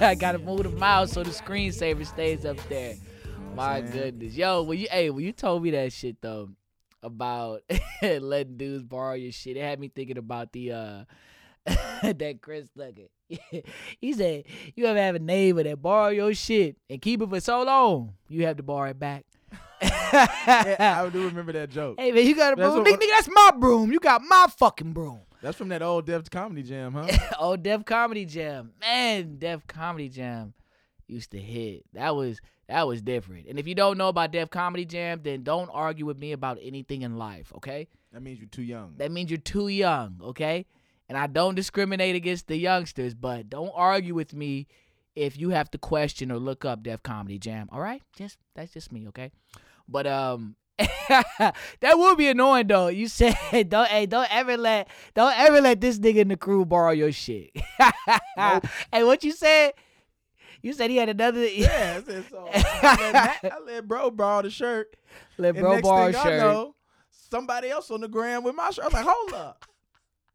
I gotta move the mouse so the screensaver stays up there. My saying? goodness, yo, when you hey, when you told me that shit though about letting dudes borrow your shit, it had me thinking about the uh that Chris Nugget. he said, "You ever have a neighbor that borrow your shit and keep it for so long, you have to borrow it back." yeah, I do remember that joke. Hey man, you got a broom, nigga, nigga. That's my broom. You got my fucking broom. That's from that old Def Comedy Jam, huh? old Def Comedy Jam. Man, Def Comedy Jam used to hit. That was that was different. And if you don't know about Def Comedy Jam, then don't argue with me about anything in life, okay? that means you're too young. That means you're too young, okay? And I don't discriminate against the youngsters, but don't argue with me if you have to question or look up Def Comedy Jam. All right? Just that's just me, okay? But um that would be annoying though. You said don't hey don't ever let don't ever let this nigga in the crew borrow your shit. Hey, what you said? You said he had another yeah, I said so. I let, I let bro borrow the shirt. let bro borrow a thing I shirt. know, somebody else on the gram with my shirt. I'm like, hold up.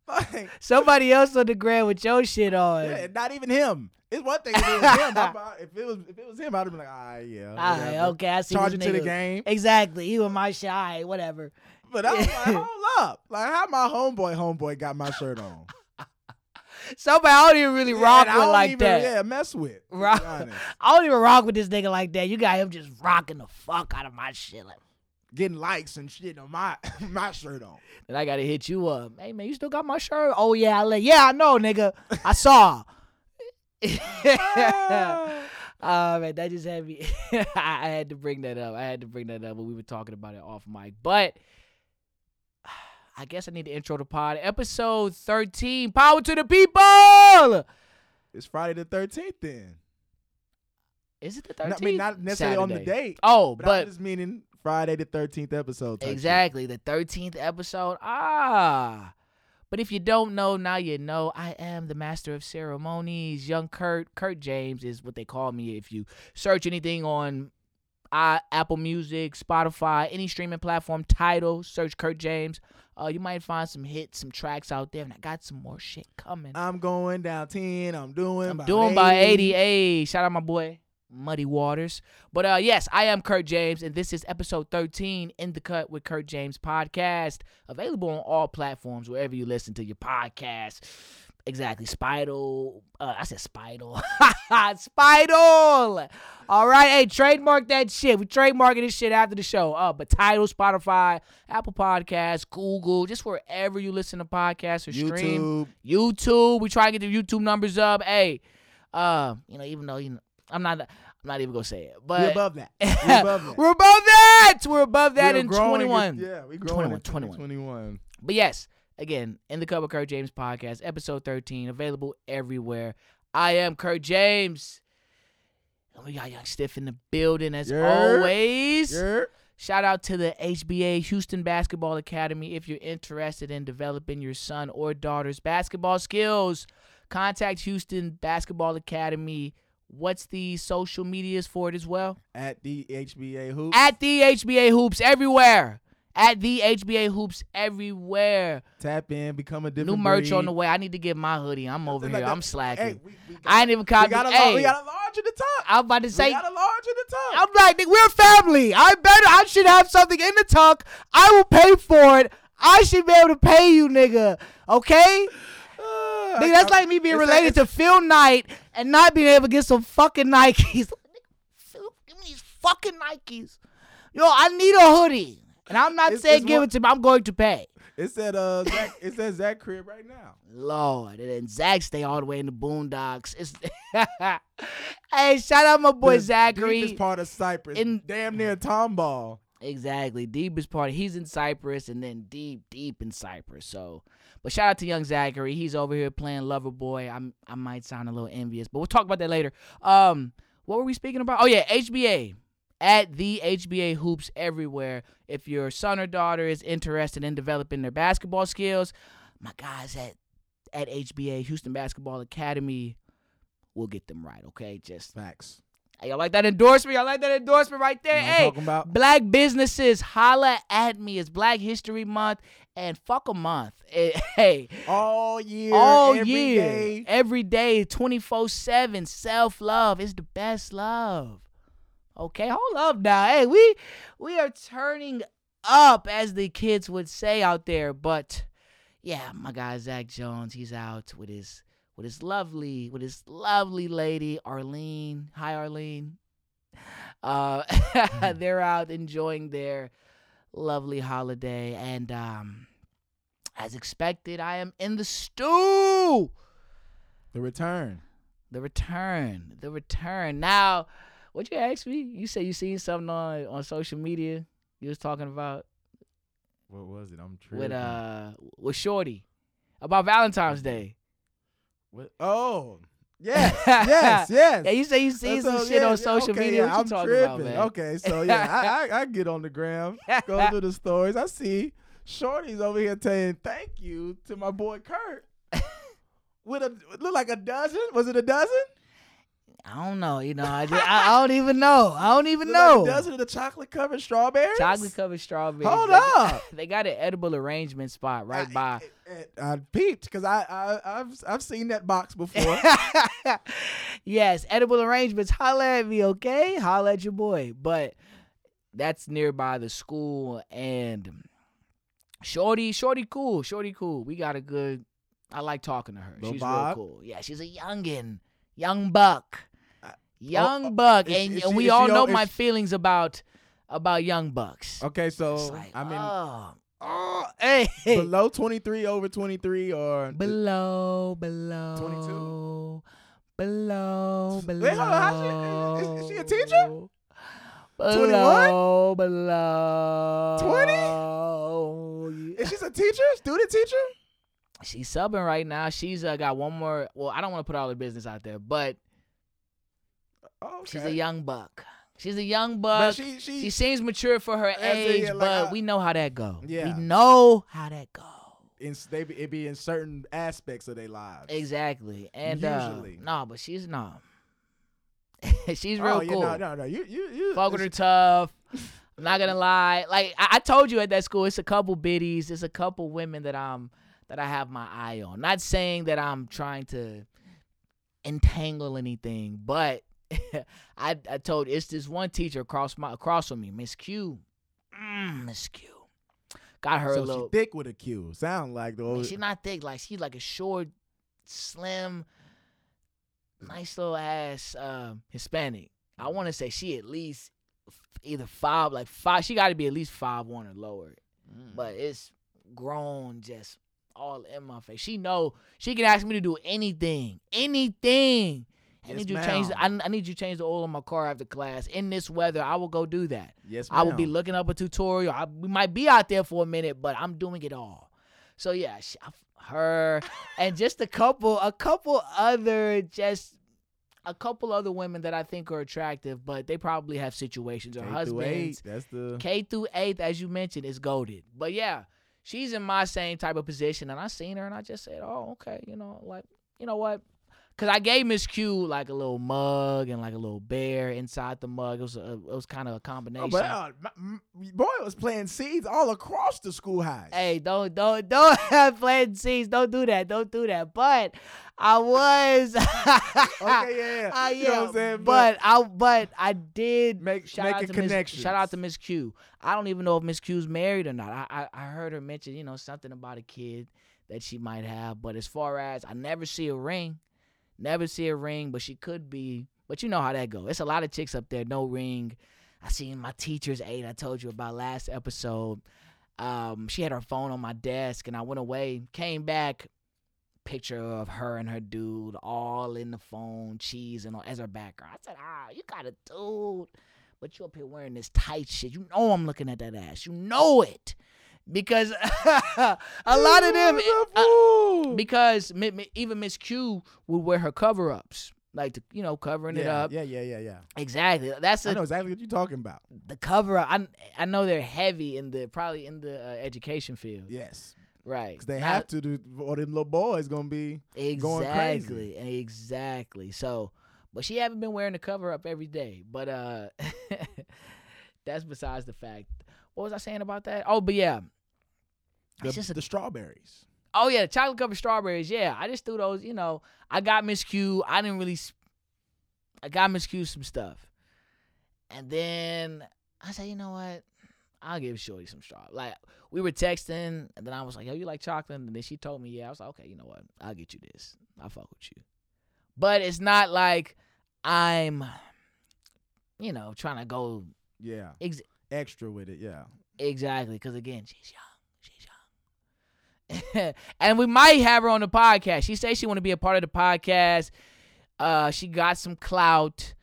Like, Somebody else on the ground with your shit on. yeah, not even him. It's one thing if it was him. I'm about- if it was if it was him, I'd have been like, all right, yeah. All right, okay, I see. It to the game. Exactly. He was my shit. All right, whatever. But I was like, hold up. Like how my homeboy homeboy got my shirt on. Somebody I don't even really Yeah, rock I with don't like even, that. Yeah, mess with. Rock- I don't even rock with this nigga like that. You got him just rocking the fuck out of my shit. Like, Getting likes and shit on my my shirt on. and I gotta hit you up. Hey man, you still got my shirt? Oh yeah, I let yeah, I know, nigga. I saw. Ah. Oh man, that just had me. I I had to bring that up. I had to bring that up when we were talking about it off mic. But I guess I need to intro the pod. Episode 13. Power to the people. It's Friday the thirteenth then. Is it the No, 13th? I mean not necessarily on the date. Oh, But, but, I'm just meaning Friday the thirteenth episode. type shit. exactly the 13th episode. Ah. But if you don't know, now you know. I am the master of ceremonies. Young Kurt. Kurt James is what they call me. If you search anything on uh, Apple Music, Spotify, any streaming platform, Tidal, search Kurt James. Uh, you might find some hits, some tracks out there, and I got some more shit coming. I'm going down ten. I'm doing. I'm about doing by 80. Hey, shout out my boy Muddy Waters. But uh yes, I am Kurt James, and this is episode 13 in the cut with Kurt James podcast. Available on all platforms, wherever you listen to your podcast. Exactly. Spidal. Uh, I said Spidal. Spidal. All right. Hey, trademark that shit. We trademarking this shit after the show. Uh, but Tidal, Spotify, Apple Podcasts, Google, just wherever you listen to podcasts or stream. YouTube. YouTube. We try to get the YouTube numbers up. Hey, uh, you know, even though you know, I'm not, I'm not even gonna say it, But We're but above that. We're above that. we're above that. We're above that We're in growing 21. Yeah, we growing 21, in 21. 21. But yes, again, in the cover Kurt James podcast, episode 13, available everywhere. I am Kurt James. And we got Young Stiff in the building as Yeah. always. Yeah. Shout out to the HBA Houston Basketball Academy. If you're interested in developing your son or daughter's basketball skills, contact Houston Basketball Academy. What's the social medias for it as well? At the HBA hoop. At the HBA Hoops everywhere. At the HBA Hoops everywhere. Tap in, become a different. New merch on the way. I need to get my hoodie. I'm over Like here. that- I'm slacking. Hey, we, we got, I ain't even we copy. got a hey, we got a large in the top. I'm about to say. we got a large in the top. I'm like, nigga, we're family. I better, I should have something in the tuck. I will pay for it. I should be able to pay you, nigga. Okay? Nigga, that's I- like me being it's related to Phil Knight and not being able to get some fucking Nikes. Phil, give me these fucking Nikes. Yo, I need a hoodie. And I'm not It's- saying it's give one- it to me. I'm going to pay. It said uh Zach. it says Zach crib right now. Lord, and then Zach stay all the way in the boondocks. It's hey, shout out my boy The Zachary. deepest part of Cypress. In- damn near Tomball. Exactly. Deepest part. He's in Cypress and then deep, deep in Cypress. So but shout out to young Zachary. He's over here playing lover boy. I'm I might sound a little envious, but we'll talk about that later. Um, what were we speaking about? Oh yeah, HBA. At the HBA hoops everywhere. If your son or daughter is interested in developing their basketball skills, my guys at at HBA Houston Basketball Academy will get them right. Okay, just Facts. hey, y'all like that endorsement? Y'all like that endorsement right there? You know hey, talking about? Black businesses, holla at me. It's Black History Month. And fuck a month. Eh, hey, All year, all every year, day. every day, 24 7. Self love is the best love. Okay, hold up now. Hey, we we are turning up, as the kids would say out there. But yeah, my guy Zach Jones, he's out with his with his lovely with his lovely lady Arlene. Hi, Arlene. Uh, they're out enjoying their lovely holiday, and um, as expected, I am in the stew. The return. The return. The return. Now, what you ask me? You say you seen something on on social media. You was talking about What was it? I'm tripping. with uh with Shorty about Valentine's Day. What? Oh, yes, yes, yes. Yeah, you say you see That's some shit yeah, on social okay, media. yeah, I'm tripping. about, man? Okay, so yeah, I, I I get on the gram, go through the stories. I see Shorty's over here saying thank you to my boy Kurt. With a look like a dozen. Was it a dozen? I don't know. You know, I, just, I, I don't even know. I don't even like know. a dozen of the chocolate covered strawberries. Chocolate covered strawberries. Hold they, up. They got an edible arrangement spot right by. I, I, I peeped because I, I I've I've seen that box before. yes, edible arrangements. Holla at me, okay? Holla at your boy. But that's nearby the school and Shorty, Shorty cool. Shorty cool. We got a good I like talking to her. Lil she's Bob? real cool. Yeah, she's a youngin. Young buck. Uh, Young oh, buck. is- and is and we is all she know o- is my feelings about about young bucks. okay, It's so like, I mean, oh, oh, hey. below twenty three, over twenty three, or Below, below. 22? Below, below. Wait, hold on, how she- is- is she a teacher? Below, below. 20? is she a teacher, student teacher? She's subbing right now. She's uh, got one more. Well, I don't want to put all the business out there, but Oh, okay. she's a young buck. She's a young buck. she she, she seems mature for her age, like, but I- we know how that go. Yeah. We know how that go. in, they be, it be in certain aspects of their lives. Exactly. And uh, Usually. no, but she's no. she's Oh, real yeah, cool. no, no, no. You you you. Fuck with her tough. I'm not gonna lie. Like I, I told you at that school, it's a couple biddies, it's a couple women that I'm that I have my eye on. Not saying that I'm trying to entangle anything, but I I told it's this one teacher across my across from me, Miss Q. Mm, Miss Q. Got her so a little thick with a Q. Sound like though. she's not thick. Like she's like a short, slim, nice little ass um, Hispanic. I want to say she at least either five, like five. She got to be at least five one or lower. Mm. But it's grown, just all in my face. She know she can ask me to do anything, anything. I Yes, need you to change. The, I. I need you change the oil in my car after class. In this weather, I will go do that. yes, I will be looking up a tutorial. I, we might be out there for a minute, but I'm doing it all. So yeah, sh her and just a couple, a couple other, just a couple other women that I think are attractive, but they probably have situations or K through husbands. eight, That's the. K through eighth, as you mentioned, is goaded. But yeah, she's in my same type of position, and I seen her, and I just said, "Oh, okay, you know, like, you know what." Cause I gave Miss Q like a little mug and like a little bear inside the mug. It was a, it was kind of a combination. Oh, but uh, my, m- boy was playing seeds all across the schoolhouse. Hey, don't don't don't have planting seeds. Don't do that. Don't do that. But I was Okay, yeah, yeah. Uh, You know what I'm saying? but I but I did Make- shout out making to Miss connections. shout out to Miss Q. I don't even know if Miss Q's married or not. I, I I heard her mention you know something about a kid that she might have. But as far as I never see a ring, never see a ring. But she could be. But you know how that go. It's a lot of chicks up there, no ring. I seen my teacher's aide. I told you about last episode. Um, she had her phone on my desk, and I went away, came back, picture of her and her dude all in the phone, cheese and all as her background. I said, ah, you got a dude, but you up here wearing this tight shit. You know I'm looking at that ass. You know it. Because a lot of them, uh, because even Miss Q would wear her cover ups, like the, you know covering it up. Yeah, yeah, yeah, yeah. Exactly. That's I a, know exactly what you're talking about. the cover up. I I know they're heavy in the probably in the uh, education field. Yes, Right. because they Now- have to do. Or them little boys gonna be. going crazy. Exactly. Exactly. So, but she haven't been wearing the cover up every day. But uh that's besides the fact. What was I saying about that? Oh, but yeah. The, just a- the strawberries. Oh yeah, the chocolate covered strawberries. Yeah, I just threw those. You know, I got Miss Q. I didn't really. I got Miss Q some stuff, and then I said, you know what? I'll give Shorty some straw. Like we were texting, and then I was like, "Yo, you like chocolate?" And then she told me, "Yeah." I was like, "Okay, you know what? I'll get you this. I'll fuck with you." But it's not like I'm, you know, trying to go Yeah. ex- Extra with it. Yeah. Exactly, because again, she's young. She's young. and we might have her on the podcast. She says she want to be a part of the podcast. Uh, she got some clout.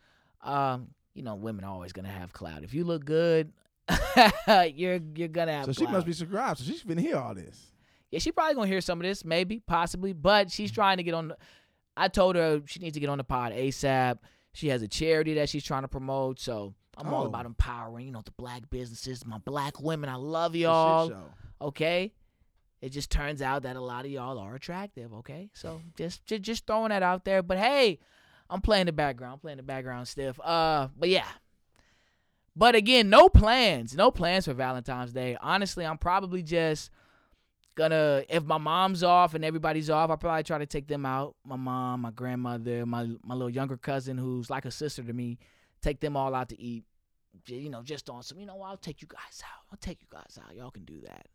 Um, you know, women are always gonna have clout. If you look good, you're you're gonna have. So she must be subscribed. So she's been hear all this. Yeah, she probably gonna hear some of this, maybe, possibly. But she's trying to get on. The, I told her she needs to get on the pod ASAP. She has a charity that she's trying to promote. So I'm all Oh. about empowering, you know, the black businesses, my black women. I love y'all. Okay. It just turns out that a lot of y'all are attractive. Okay, so just just just throwing that out there. But hey, I'm playing the background, I'm playing the background stiff. Uh, but yeah. But again, no plans, no plans for Valentine's Day. Honestly, I'm probably just gonna if my mom's off and everybody's off, I'll probably try to take them out. My mom, my grandmother, my my little younger cousin who's like a sister to me, take them all out to eat. You know, just on some, you know, I'll take you guys out. I'll take you guys out. Y'all can do that.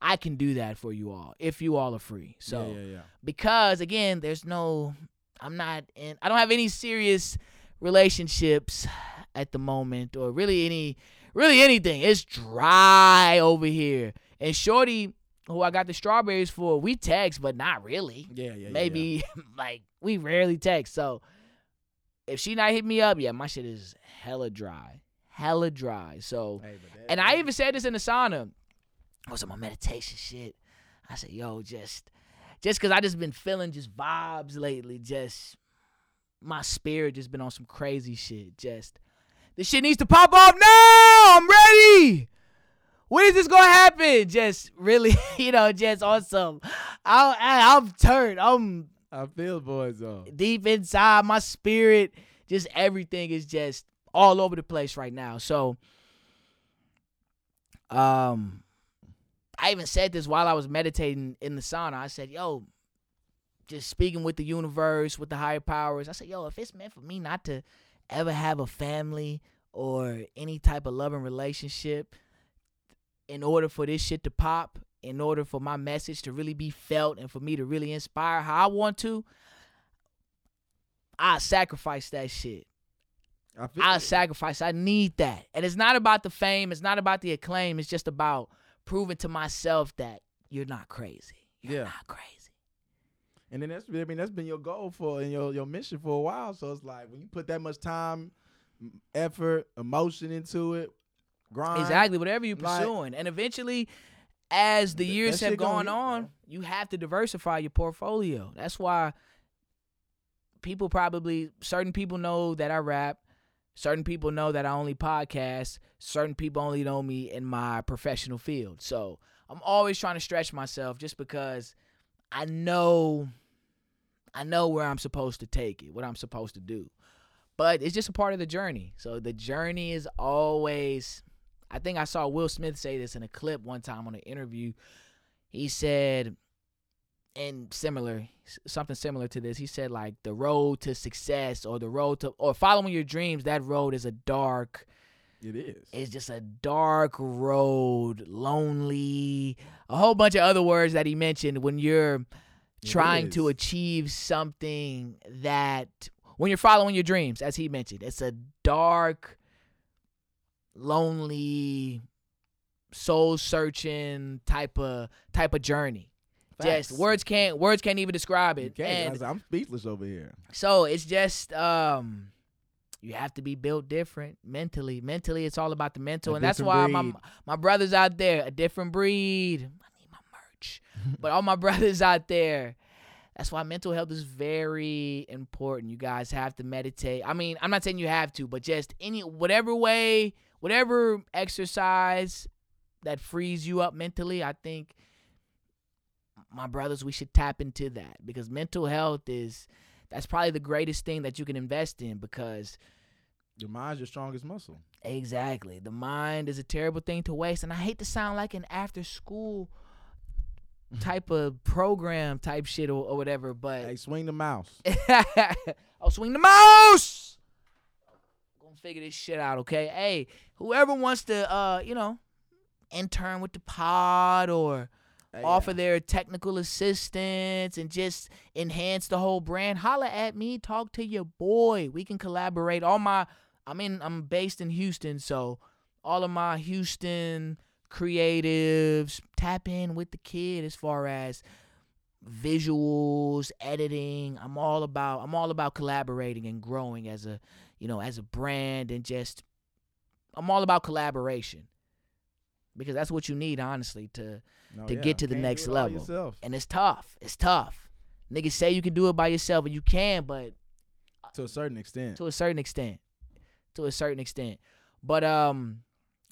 I can do that for you all if you all are free. So yeah, yeah, yeah. because again, there's no I'm not in I don't have any serious relationships at the moment or really any really anything. It's dry over here. And Shorty, who I got the strawberries for, we text, but not really. Yeah, yeah, yeah, Maybe like we rarely text. So if she not hit me up, yeah, my shit is hella dry. Hella dry. So. Hey, and I even said this in the sauna. I was on my meditation shit. I said, yo, just just cause I just been feeling just vibes lately. Just my spirit just been on some crazy shit. Just this shit needs to pop off now. I'm ready. When is this gonna happen? Just really, you know, just on some. I, I, I'm turned. I'm I feel boys though. deep inside my spirit just everything is just all over the place right now. So um i even said this while i was meditating in the sauna. I said yo just speaking with the universe with the higher powers. I said yo if it's meant for me not to ever have a family or any type of loving relationship in order for this shit to pop in order for my message to really be felt and for me to really inspire how i want to I sacrifice that shit. I I sacrifice. I need that. And it's not about the fame. It's not about the acclaim. It's just about proving to myself that you're not crazy. You're Yeah. not crazy. And then that's I mean that's been your goal for and your your mission for a while. So it's like when you put that much time, effort, emotion into it, grind. Exactly. Whatever you're like- pursuing. And eventually, as the Th- years have gone on, you have to diversify your portfolio. That's why people probably certain people know that I rap. Certain people know that I only podcast. Certain people only know me in my professional field. So I'm always trying to stretch myself just because I know I know where I'm supposed to take it, what I'm supposed to do. But it's just a part of the journey. So the journey is always I think I saw Will Smith say this in a clip one time on an interview. He said and similar something similar to this he said like the road to success or the road to or following your dreams that road is a dark It is. it's just a dark road lonely a whole bunch of other words that he mentioned when you're trying to achieve something that when you're following your dreams as he mentioned it's a dark lonely soul searching type of type of journey just words can't words can't even describe it and I'm speechless over here. so it's just um you have to be built different mentally. Mentally it's all about the mental. A and that's why my my brothers out there, a different breed. I need my merch. but all my brothers out there, that's why mental health is very important. You guys have to meditate. I mean, I'm not saying you have to, but just any whatever way, whatever exercise that frees you up mentally, I think my brothers, we should tap into that because mental health is that's probably the greatest thing that you can invest in because Your mind's your strongest muscle. exactly the mind is a terrible thing to waste and i hate to sound like an after school type of program type shit or, or whatever. But Hey, swing the mouse. I'll oh, swing the mouse. Figure this shit out, okay? Hey, whoever wants to, uh, you know, intern with the pod or Hey, offer yeah. their technical assistance and just enhance the whole brand, holla at me. Talk to your boy. We can collaborate. All my, I mean, I'm based in Houston, so all of my Houston creatives tap in with the kid as far as visuals, editing. I'm all about I'm all about collaborating and growing as a, you know, as a brand and just I'm all about collaboration. Because that's what you need honestly to No, to yeah. get to the Can't next level. and it's tough. It's tough. Niggas say you can do it by yourself and you can, but to a certain extent. to a certain extent. To a certain extent. But um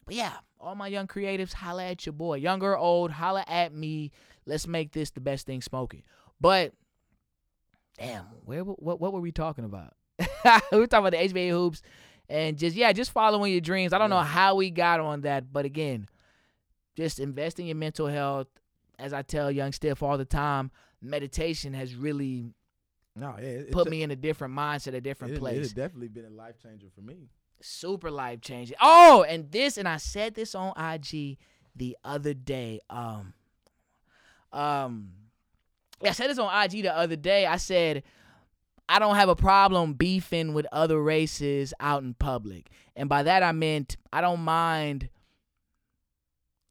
but yeah, all my young creatives, holla at your boy. Young or old, holla at me. Let's make this the best thing smoking. But damn, where what what were we talking about? We were talking about the HBA hoops and just yeah, just following your dreams. I don't know how we got on that, but again, just invest in your mental health. As I tell young Stiff all the time, meditation has really No, yeah, it, put took- me in a different mindset, a different it, It place. has definitely been a life changer for me. Super life changing. Oh, and this, and I said this on IG the other day. Um, um, yeah, I said this on IG the other day. I said I don't have a problem beefing with other races out in public, and by that I meant I don't mind.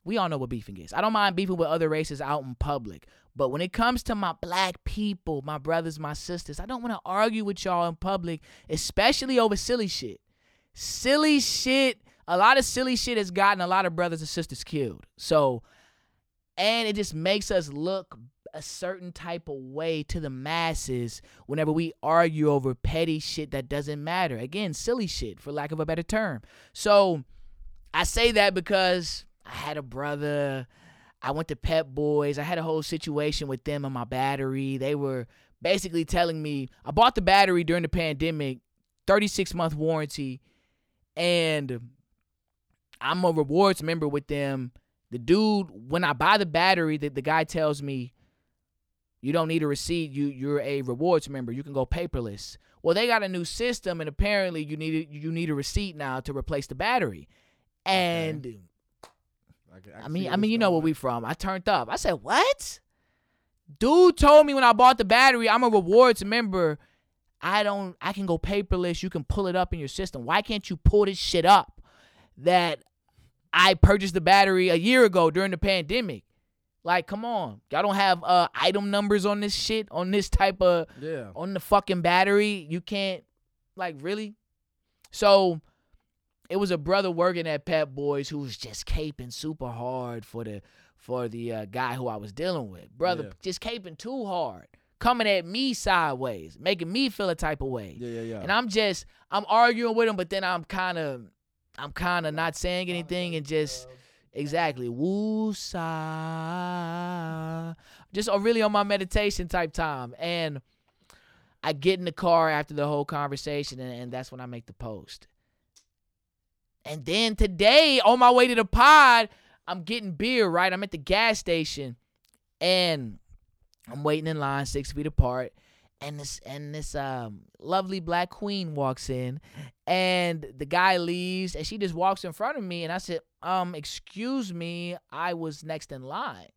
We all know what beefing is. I don't mind beefing with other races out in public. But when it comes to my black people, my brothers, my sisters, I don't want to argue with y'all in public, especially over silly shit. Silly shit, a lot of silly shit has gotten a lot of brothers and sisters killed. So, and it just makes us look a certain type of way to the masses whenever we argue over petty shit that doesn't matter. Again, silly shit, for lack of a better term. So, I say that because I had a brother. I went to Pep Boys. I had a whole situation with them and my battery. They were basically telling me I bought the battery during the pandemic, 36 month warranty, and I'm a rewards member with them. The dude, when I buy the battery, the, the guy tells me, you don't need a receipt. You you're a rewards member. You can go paperless. Well, they got a new system, and apparently you need you need a receipt now to replace the battery. And I, can- I can mean, I mean, you know where we from. I turned up. I said, "What?" Dude told me when I bought the battery, I'm a rewards member. I don't. I can go paperless. You can pull it up in your system. Why can't you pull this shit up? That I purchased the battery a year ago during the pandemic. Like, come on, y'all don't have uh item numbers on this shit on this type of Yeah. on the fucking battery. You can't, like, really. So, it was a brother working at Pep Boys who was just caping super hard for the for the uh, guy who I was dealing with. Brother, Yeah. just caping too hard, coming at me sideways, making me feel a type of way. Yeah, yeah, yeah. And I'm just I'm arguing with him, but then I'm kind of I'm kind of not saying anything and just exactly woo sa just uh, really on my meditation type time and I get in the car after the whole conversation and, and that's when I make the post. And then today on my way to the pod, I'm getting beer, right? I'm at the gas station and I'm waiting in line six feet apart and this and this um lovely black queen walks in and the guy leaves and she just walks in front of me and I said, um, excuse me, I was next in line.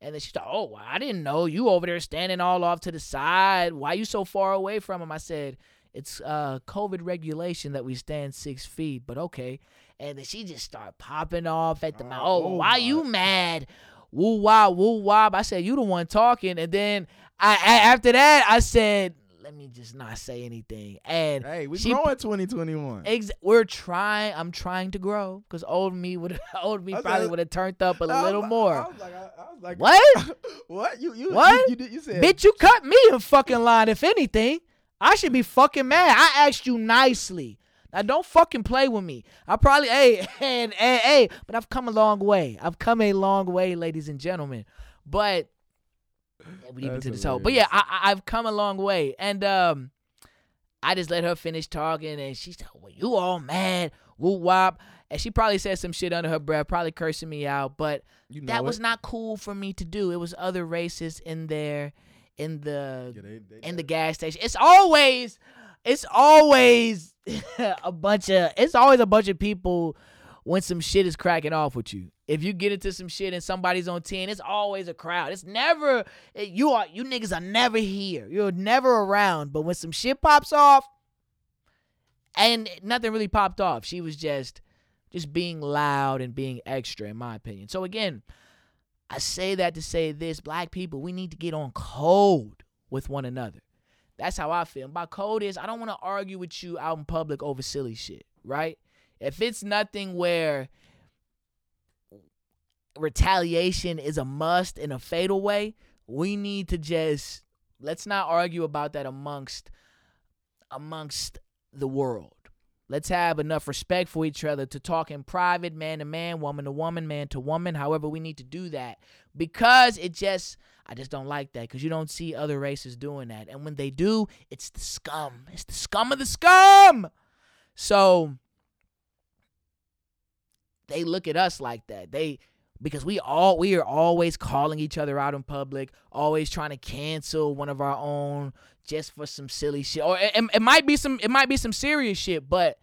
And then she's like, Oh, I didn't know you over there standing all off to the side. Why you so far away from him? I said, It's uh COVID regulation that we stand six feet, but okay. And then she just started popping off at the mouth. Oh, Oh, why my. you mad? Woo wah, woo wah. I said, You the one talking. And then I, I after that, I said, Let me just not say anything. And hey, we she- growing 2021. Ex- we're trying. I'm trying to grow because old me would old me probably said- would have turned up a I little like- more. I was like, I, I was like, What? what? You you What? You, you, you said Bitch, you cut me in fucking line. If anything, I should be fucking mad. I asked you nicely. Now don't fucking play with me. I probably hey and hey, hey, but I've come a long way. I've come a long way, ladies and gentlemen. But yeah, we deep That's into this whole. But yeah. I, I've come a long way, and um, I just let her finish talking, and she said, "Well, you all mad, woo wop," and she probably said some shit under her breath, probably cursing me out, but You know that it. was not cool for me to do. It was other racists in there, in the Yeah, they- they in the gas station. It's always, it's always a bunch of, it's always a bunch of people when some shit is cracking off with you. If you get into some shit and somebody's on ten, it's always a crowd. It's never eh, you are you niggas are never here. You're never around. But when some shit pops off, and nothing really popped off, she was just just being loud and being extra, in my opinion. So again, I say that to say this: black people, we need to get on code with one another. That's how I feel. By code is I don't want to argue with you out in public over silly shit, right? If it's nothing where retaliation is a must in a fatal way, we need to just let's not argue about that amongst amongst the world. Let's have enough respect for each other to talk in private, man to man, woman to woman, man to woman. However, we need to do that because it just, I just don't like that because you don't see other races doing that. And when they do, it's the scum. It's the scum of the scum. So they look at us like that. They, because we all we are always calling each other out in public, always trying to cancel one of our own just for some silly shit. Or it, it might be some it might be some serious shit, but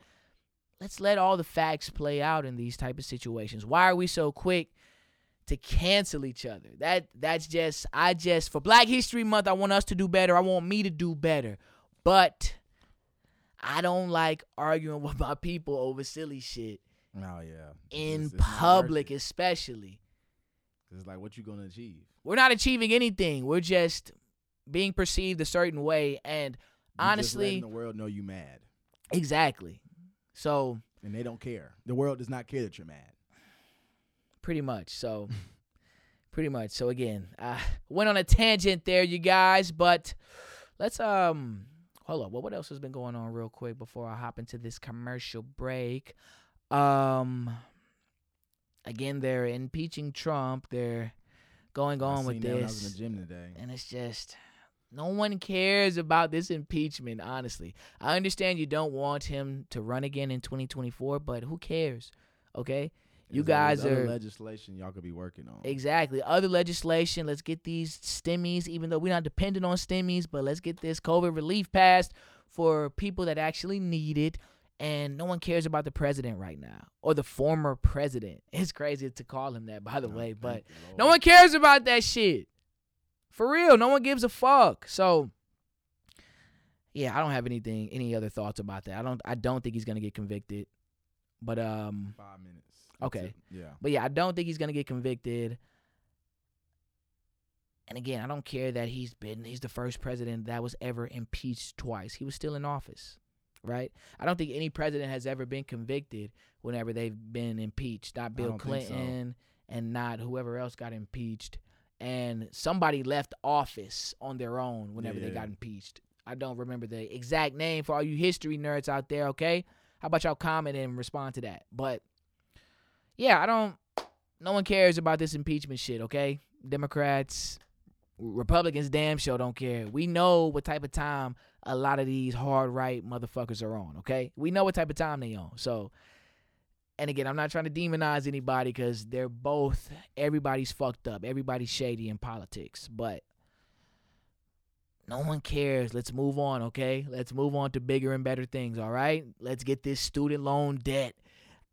let's let all the facts play out in these type of situations. Why are we so quick to cancel each other? That that's just I just for Black History Month, I want us to do better. I want me to do better. But I don't like arguing with my people over silly shit Oh yeah. in It's- it's public especially. It's like what you gonna achieve. We're not achieving anything. We're just being perceived a certain way and You honestly the world know you mad, exactly. So and they don't care. The world does not care that you're mad. pretty much. So pretty much. So again, I went on a tangent there, you guys, but let's um hold up. Well, what else has been going on real quick before I hop into this commercial break? Um again, they're impeaching Trump. They're going on with when I was in this. the gym today. And it's just no one cares about this impeachment, honestly. I understand you don't want him to run again in 2024, but who cares? Okay? You There's guys other are legislation y'all could be working on. exactly other legislation. Let's get these stimmies, even though we're not dependent on stimmies, but let's get this COVID relief passed for people that actually need it. And no one cares about the president right now or the former president. It's crazy to call him that, by the Oh, way, but no Lord. one cares about that shit. For real, no one gives a fuck. So yeah, I don't have anything any other thoughts about that. I don't I don't think he's going to get convicted. But um Five minutes. That's Okay. it. Yeah. but yeah, I don't think he's going to get convicted. And again, I don't care that he's been he's the first president that was ever impeached twice. He was still in office, right? I don't think any president has ever been convicted whenever they've been impeached. Not Bill don't so. Clinton and not whoever else got impeached. And somebody left office on their own whenever they got impeached. I don't remember the exact name for all you history nerds out there, okay? How about y'all comment and respond to that? But yeah, I don't no one cares about this impeachment shit, okay? Democrats, Republicans damn sure don't care. We know what type of time a lot of these hard right motherfuckers are on, okay? We know what type of time they on. So and again, I'm not trying to demonize anybody cuz they're both everybody's fucked up. Everybody's shady in politics, but no one cares. Let's move on, okay? Let's move on to bigger and better things, all right? Let's get this student loan debt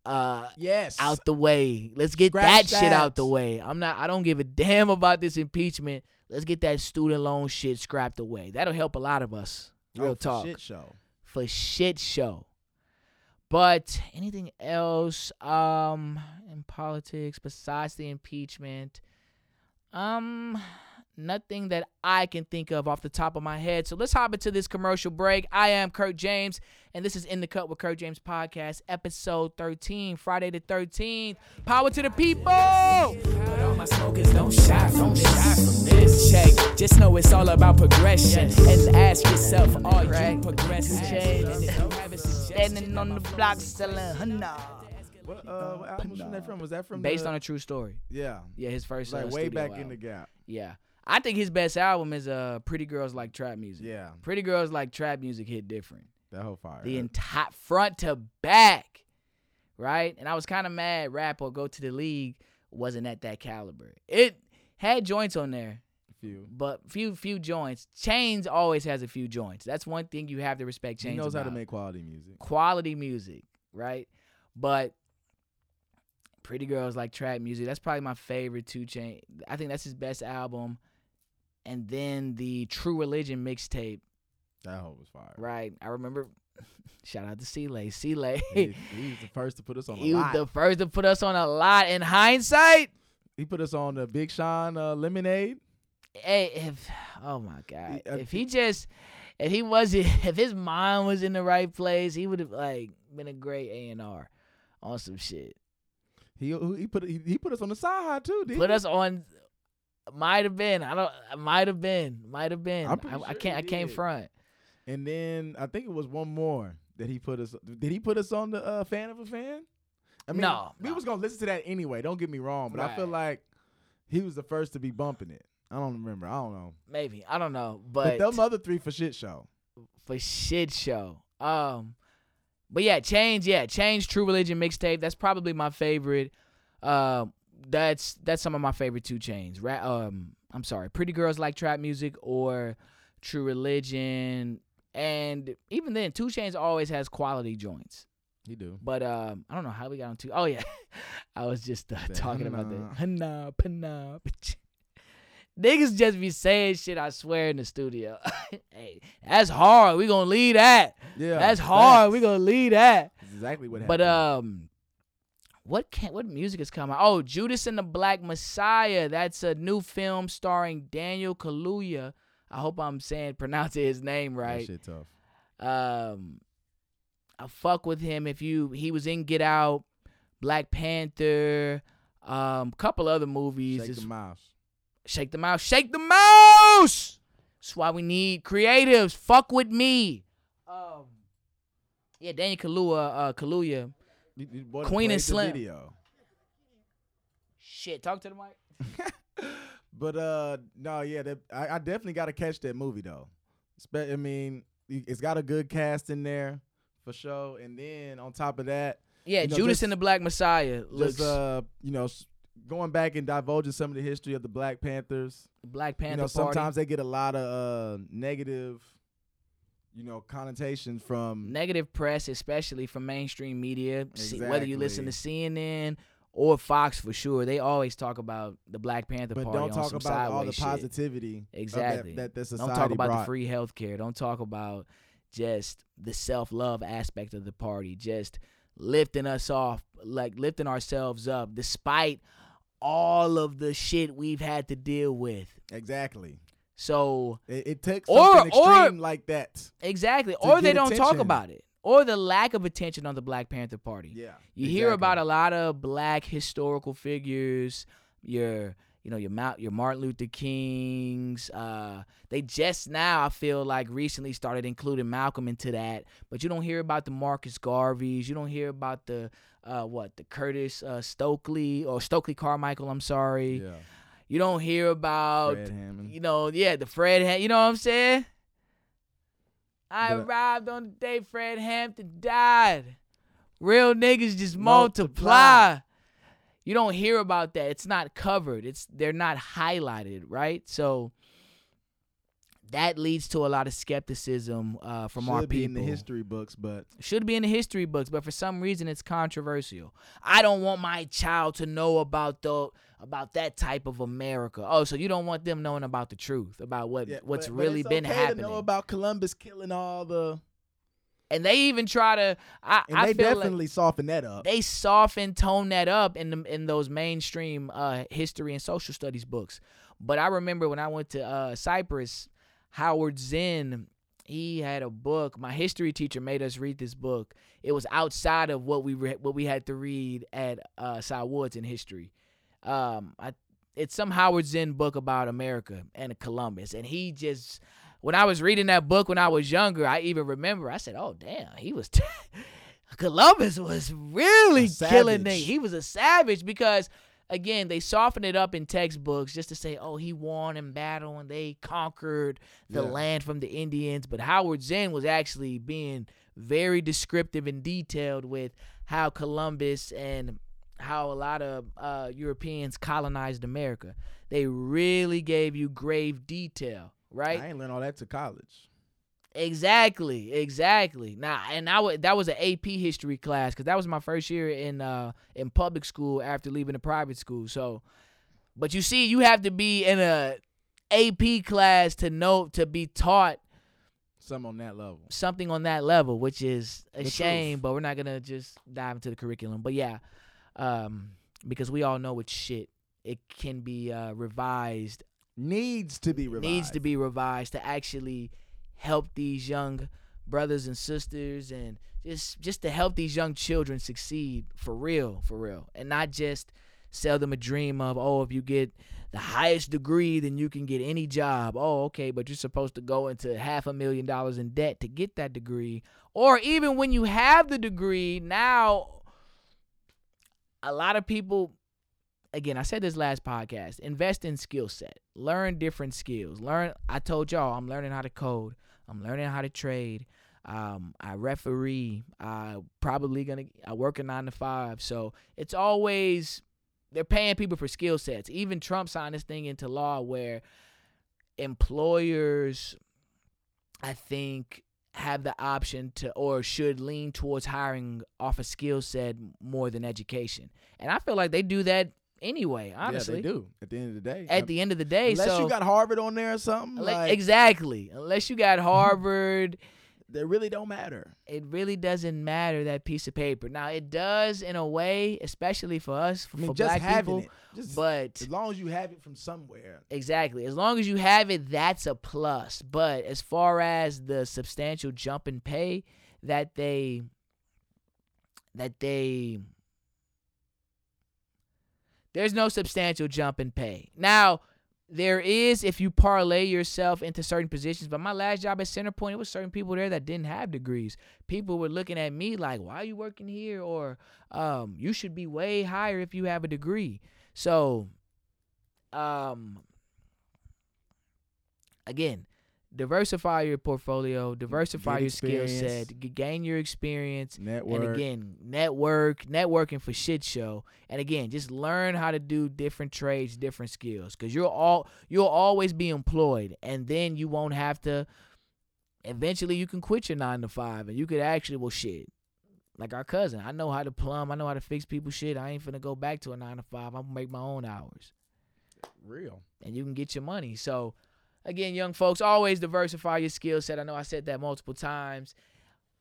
uh Yes. out the way. Let's get Scratch that shit out the way. I'm not I don't give a damn about this impeachment. Let's get that student loan shit scrapped away. That'll help a lot of us. Real Oh, for talk. Shit show. For shit show. But anything else um in politics besides the impeachment? Um nothing that I can think of off the top of my head. So let's hop into this commercial break. I am Kurt James, and this is In the Cut with Kurt James podcast, episode 13, Friday the 13th. Power to the people! All my smokers don't shy from this. this. Check, just know it's all about progression. And ask yourself, are you progressing? Change. And if you haven't suggested, Standing on the block selling henna. What uh what album was that from? Was that from Based the, on a true story. Yeah. Yeah, his first like uh, way studio back in the gap. Yeah. I think his best album is uh Pretty Girls Like Trap Music. Yeah. Pretty Girls Like Trap Music hit different. That whole fire. The entire front to back. right? And I was kind of mad rap or go to the league wasn't at that caliber. It had joints on there, Few. but few few joints. Chainz always has a few joints. That's one thing you have to respect. Chainz He knows how to make quality music. quality music, right? But Pretty Girls like trap music. That's probably my favorite two chain. I think that's his best album. And then the True Religion mixtape, That hoe was fire. right? I remember. Shout out to C-Lay. C-Lay. He, he was the first to put us on a he was the first to put us on a lot. In hindsight, he put us on the Big Sean uh, Lemonade. hey, if oh my god, He- uh, if he just, if he wasn't, if his mind was in the right place, he would have like been a great A and R on some shit. He he put he, he put us on the side high too. Didn't put us on might have been i don't might have been might have been I'm pretty I, I can't i can't front And then I think it was one more that he put us. Did he put us on the uh, fan of a fan? I mean, No, we no. was gonna listen to that anyway. Don't get me wrong, but I feel like he was the first to be bumping it. I don't remember. I don't know. maybe i don't know But, but, them other three for shit show. for shit show um but yeah change yeah change true religion mixtape that's probably my favorite um that's that's some of my favorite two Chainz Ra- um i'm sorry pretty girls like trap music or true religion and even then two Chainz always has quality joints You do. But um, I don't know how we got on two. Oh yeah, I was just uh, talking about the hana. pana. Niggas just be saying shit. I swear in the studio. hey, that's hard. We gonna leave that. Yeah, that's hard. We gonna leave that. That's exactly what happened. But um, what can what music is coming? Oh, Judas and the Black Messiah. That's a new film starring Daniel Kaluuya. I hope I'm saying pronouncing his name right. That shit tough. Um, I fuck with him if you. He was in Get Out, Black Panther, um, couple other movies. Shake It's- the mouse. Shake the mouse. Shake the mouse. That's why we need creatives. Fuck with me. Um, yeah, Daniel Kaluuya. Uh, Kaluuya. You- you- boy that Queen and Slim. Video. Shit, talk to the mic. But uh, no, yeah, that, I, I definitely got to catch that movie though. Spe- I mean, it's got a good cast in there for sure, and then on top of that, Yeah, You know, Judas just- and the Black Messiah looks just uh, you know, going back and divulging some of the history of the Black Panthers. Black Panther you know, Party. sometimes they get a lot of uh negative, you know, connotations from negative press, especially from mainstream media. See- Whether you listen to CNN or Fox, for sure, they always talk about the Black Panther but Party don't on talk some about all the shit. positivity Exactly. that, that, Don't talk about brought. the free health care. Don't talk about just the self love aspect of the party. Just lifting us off, like lifting ourselves up, despite all of the shit we've had to deal with. Exactly. So It, it takes Or- something or- extreme like that. exactly, or they don't talk about it, or the lack of attention on the Black Panther Party. Yeah. You hear about a lot of black historical figures. Your, you know, your Mount, your Martin Luther Kings. Uh, they just now, I feel like, recently started including Malcolm into that. But you don't hear about the Marcus Garveys. You don't hear about the uh, what the Curtis uh, Stokely or Stokely Carmichael. I'm sorry. Yeah. You don't hear about Fred you know, yeah, the Fred. Ha- you know what I'm saying? I But- arrived on the day Fred Hampton died. Real niggas just Multiply. multiply. You don't hear about that. It's not covered. It's they're not highlighted, right? So that leads to a lot of skepticism uh, from Should our be people. in the history books, but Should be in the history books, but for some reason it's controversial. I don't want my child to know about the about that type of America. Oh, so you don't want them knowing about the truth about what yeah, what's but- but really it's been okay happening. To know about Columbus killing all the, and they even try to. I, and I they feel like definitely soften that up. they soften tone that up in the, in those mainstream uh, history and social studies books. But I remember when I went to uh, Cypress, Howard Zinn, he had a book. My history teacher made us read this book. It was outside of what we re- what we had to read at uh, Cy Woods in history. Um, I, it's some Howard Zinn book about America and Columbus, and he just. When I was reading that book when I was younger, I even remember I said, "Oh damn, he was Columbus was really killing things. He was a savage because again, they soften it up in textbooks just to say, "Oh, he won in battle and they conquered the Yeah. land from the Indians." But Howard Zinn was actually being very descriptive and detailed with how Columbus and how a lot of uh, Europeans colonized America. They really gave you grave detail, right? I ain't learned all that to college. Exactly, exactly. Now, and I would that was an AP history class because that was my first year in uh in public school after leaving the private school. So, but you see, you have to be in a AP class to know to be taught Some on that level. something on that level, which is a The shame. truth. But we're not gonna just dive into the curriculum. But yeah, um, because we all know it's shit. It can be uh, revised Needs to be revised. needs to be revised to actually help these young brothers and sisters and just just to help these young children succeed for real for real and not just sell them a dream of oh if you get the highest degree then you can get any job oh okay but you're supposed to go into half a million dollars in debt to get that degree or even when you have the degree now a lot of people again, I said this last podcast. Invest in skill set. Learn different skills. Learn. I told y'all I'm learning how to code. I'm learning how to trade. Um, I referee. I probably gonna. I work a nine to five. So it's always they're paying people for skill sets. Even Trump signed this thing into law where employers, I think, have the option to or should lean towards hiring off a skill set more than education. And I feel like they do that anyway, honestly. yeah, they do. At the end of the day, At the end of the day, unless so you got Harvard on there or something, like exactly. Unless you got Harvard, they really don't matter. it really doesn't matter that piece of paper. Now it does in a way, especially for us, for, I mean, for black people. it, just But as long as you have it from somewhere. Exactly. As long as you have it, that's a plus. But as far as the substantial jump in pay that they that they there's no substantial jump in pay. Now, there is if you parlay yourself into certain positions, but my last job at Centerpoint, it was certain people there that didn't have degrees. People were looking at me like, "Why are you working here?" or um, "You should be way higher if you have a degree." So, um again diversify your portfolio diversify your skill set g- gain your experience Network. and again network networking for shit show and again just learn how to do different trades different skills because you'll all you'll always be employed and then you won't have to eventually you can quit your nine to five and you could actually well shit like our cousin i know how to plumb i know how to fix people's shit i ain't finna go back to a nine to five i'm gonna make my own hours real. and you can get your money. So, again, young folks, always diversify your skill set. I know I said that multiple times,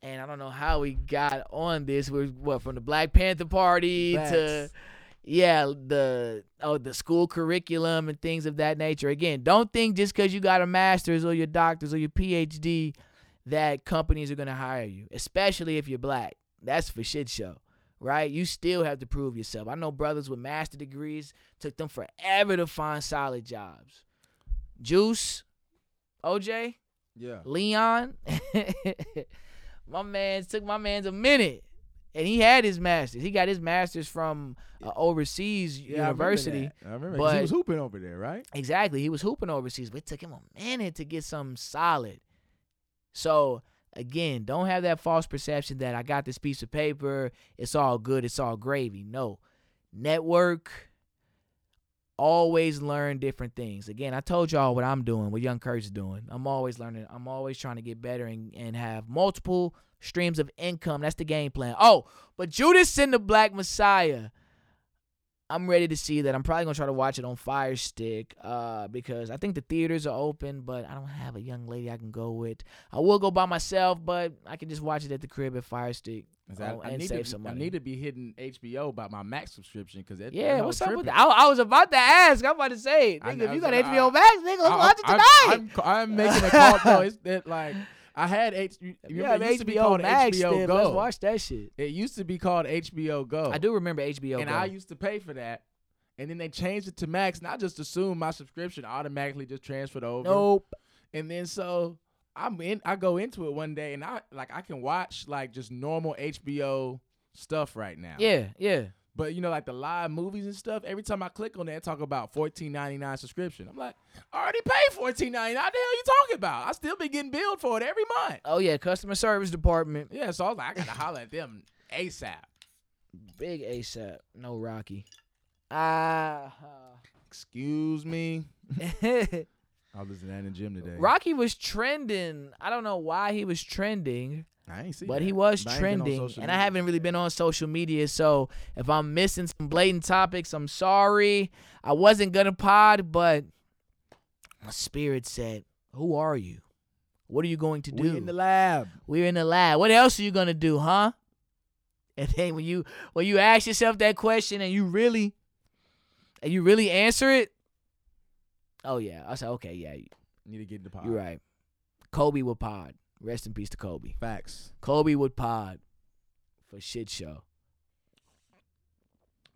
and I don't know how we got on this. We're what from the Black Panther Party to yeah, the oh the school curriculum and things of that nature. Again, don't think just because you got a master's or your doctor's or your PhD that companies are gonna hire you, especially if you're black. That's for shit show. Right? You still have to prove yourself. I know brothers with master degrees took them forever to find solid jobs. Juice, OJ, Yeah. Leon, my man took my man's a minute, and he had his masters. He got his masters from uh, overseas Yeah, I remember that. I remember. 'cause he was hooping over there, right? Exactly. He was hooping overseas, but it took him a minute to get something solid. So again, don't have that false perception that I got this piece of paper, it's all good, it's all gravy. No. Network. Always learn different things. Again, I told y'all what I'm doing, what Young Kurt's doing. I'm always learning. I'm always trying to get better and, and have multiple streams of income. That's the game plan. Oh, but Judas and the Black Messiah. I'm ready to see that. I'm probably gonna try to watch it on Fire Stick, uh, because I think the theaters are open, but I don't have a young lady I can go with. I will go by myself, but I can just watch it at the crib at Fire Stick. Oh, I, and need save to, I need to be hitting HBO about my Max subscription because Yeah, what's hoe up with that? I, I was about to ask. I'm about to say, nigga, know, if you got HBO I- Max, nigga, let's I- watch it I'm- tonight. I'm, I'm making a call. No, it's that like I had H. You remember it used to be called Max, HBO then Go. let's watch that shit. It used to be called HBO Go. I do remember HBO. Go. And Go. I used to pay for that. And then they changed it to Max, and I just assumed my subscription automatically just transferred over. nope. And then so I'm in. I go into it one day, and I like I can watch like just normal HBO stuff right now. Yeah, yeah. But you know, like the live movies and stuff. Every time I click on that, talk about fourteen ninety nine subscription. I'm like, I already paid fourteen ninety nine. The hell you talking about? I still be getting billed for it every month. Oh yeah, customer service department. Yeah, so I was like, I gotta holler at them ASAP. Big ASAP. No Rocky. Ah. Excuse me. I was in the gym today. Rocky was trending. I don't know why he was trending, I ain't see but that. he was But I ain't been on trending. And I haven't really been on social media, so if I'm missing some blatant topics, I'm sorry. I wasn't gonna pod, but my spirit said, "Who are you? What are you going to do?" We're in the lab. We're in the lab. What else are you gonna do, huh? And then when you when you ask yourself that question and you really and you really answer it, oh yeah, I said okay, yeah, you- Need to get in the pod. you're right. Kobe will pod. Rest in peace to Kobe. Facts. Kobe would pod for shit show.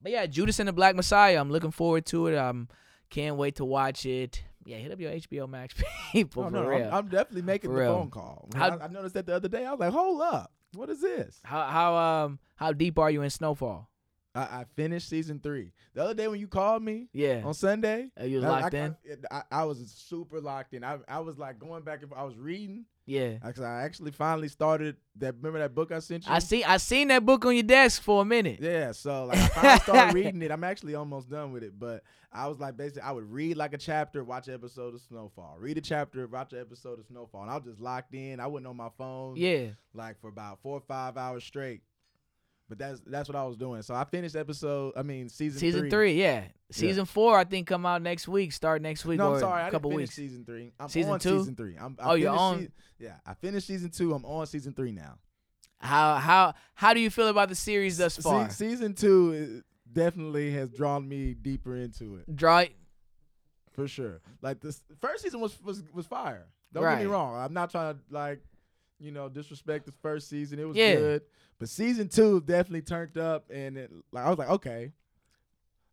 But yeah, Judas and the Black Messiah. I'm looking forward to it. I'm can't wait to watch it. Yeah, hit up your HBO Max people Oh, for no. I'm, I'm definitely making For the real. phone call. How- I, I noticed that the other day. I was like, hold up. What is this? how how um how deep are you in Snowfall? I, I finished season three. The other day when you called me Yeah, on Sunday, Are you I- locked I, in? I, I, I was super locked in. I, I was like going back and I was reading. Yeah. Actually, I actually finally started that. Remember that book I sent you? I see I seen that book on your desk for a minute. Yeah, so like I finally started reading it. I'm actually almost done with it, but I was like basically I would read like a chapter, watch an episode of Snowfall, read a chapter, watch an episode of Snowfall, and I was just locked in. I wasn't on my phone, Yeah. like for about four or five hours straight. But that's that's what I was doing. So I finished episode. I mean season Season three. three, yeah. Season four, I think come out next week. Start next week No, or I'm sorry, I a couple weeks. season three. I'm Season on two? season three. I'm, I Oh, you're finished on? yeah, I finished season two. I'm on season three now. How how how do you feel about the series thus Se- far? season two definitely has drawn me deeper into it. Draw for sure. Like this first season was was was fire. Don't get me wrong. I'm not trying to like, you know, disrespect the first season. It was Yeah. good, but season two definitely turned up, and it, like I was like, okay,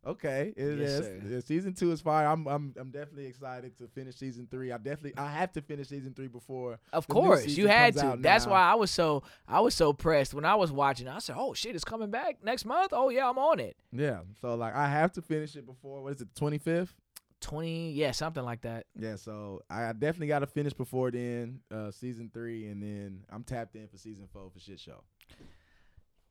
okay, it Yes, is. Yeah, season two is fire. I'm I'm I'm definitely excited to finish season three. I definitely I have to finish season three before. Of course, you had to. That's now. why I was so I was so pressed when I was watching. I said, "Oh shit, it's coming back next month." Oh yeah, I'm on it. Yeah, so like I have to finish it before. What is it? the Twenty fifth. Twenty, yeah, something like that. Yeah, so I definitely got to finish before then, uh, season three, and then I'm tapped in for season four for shit show.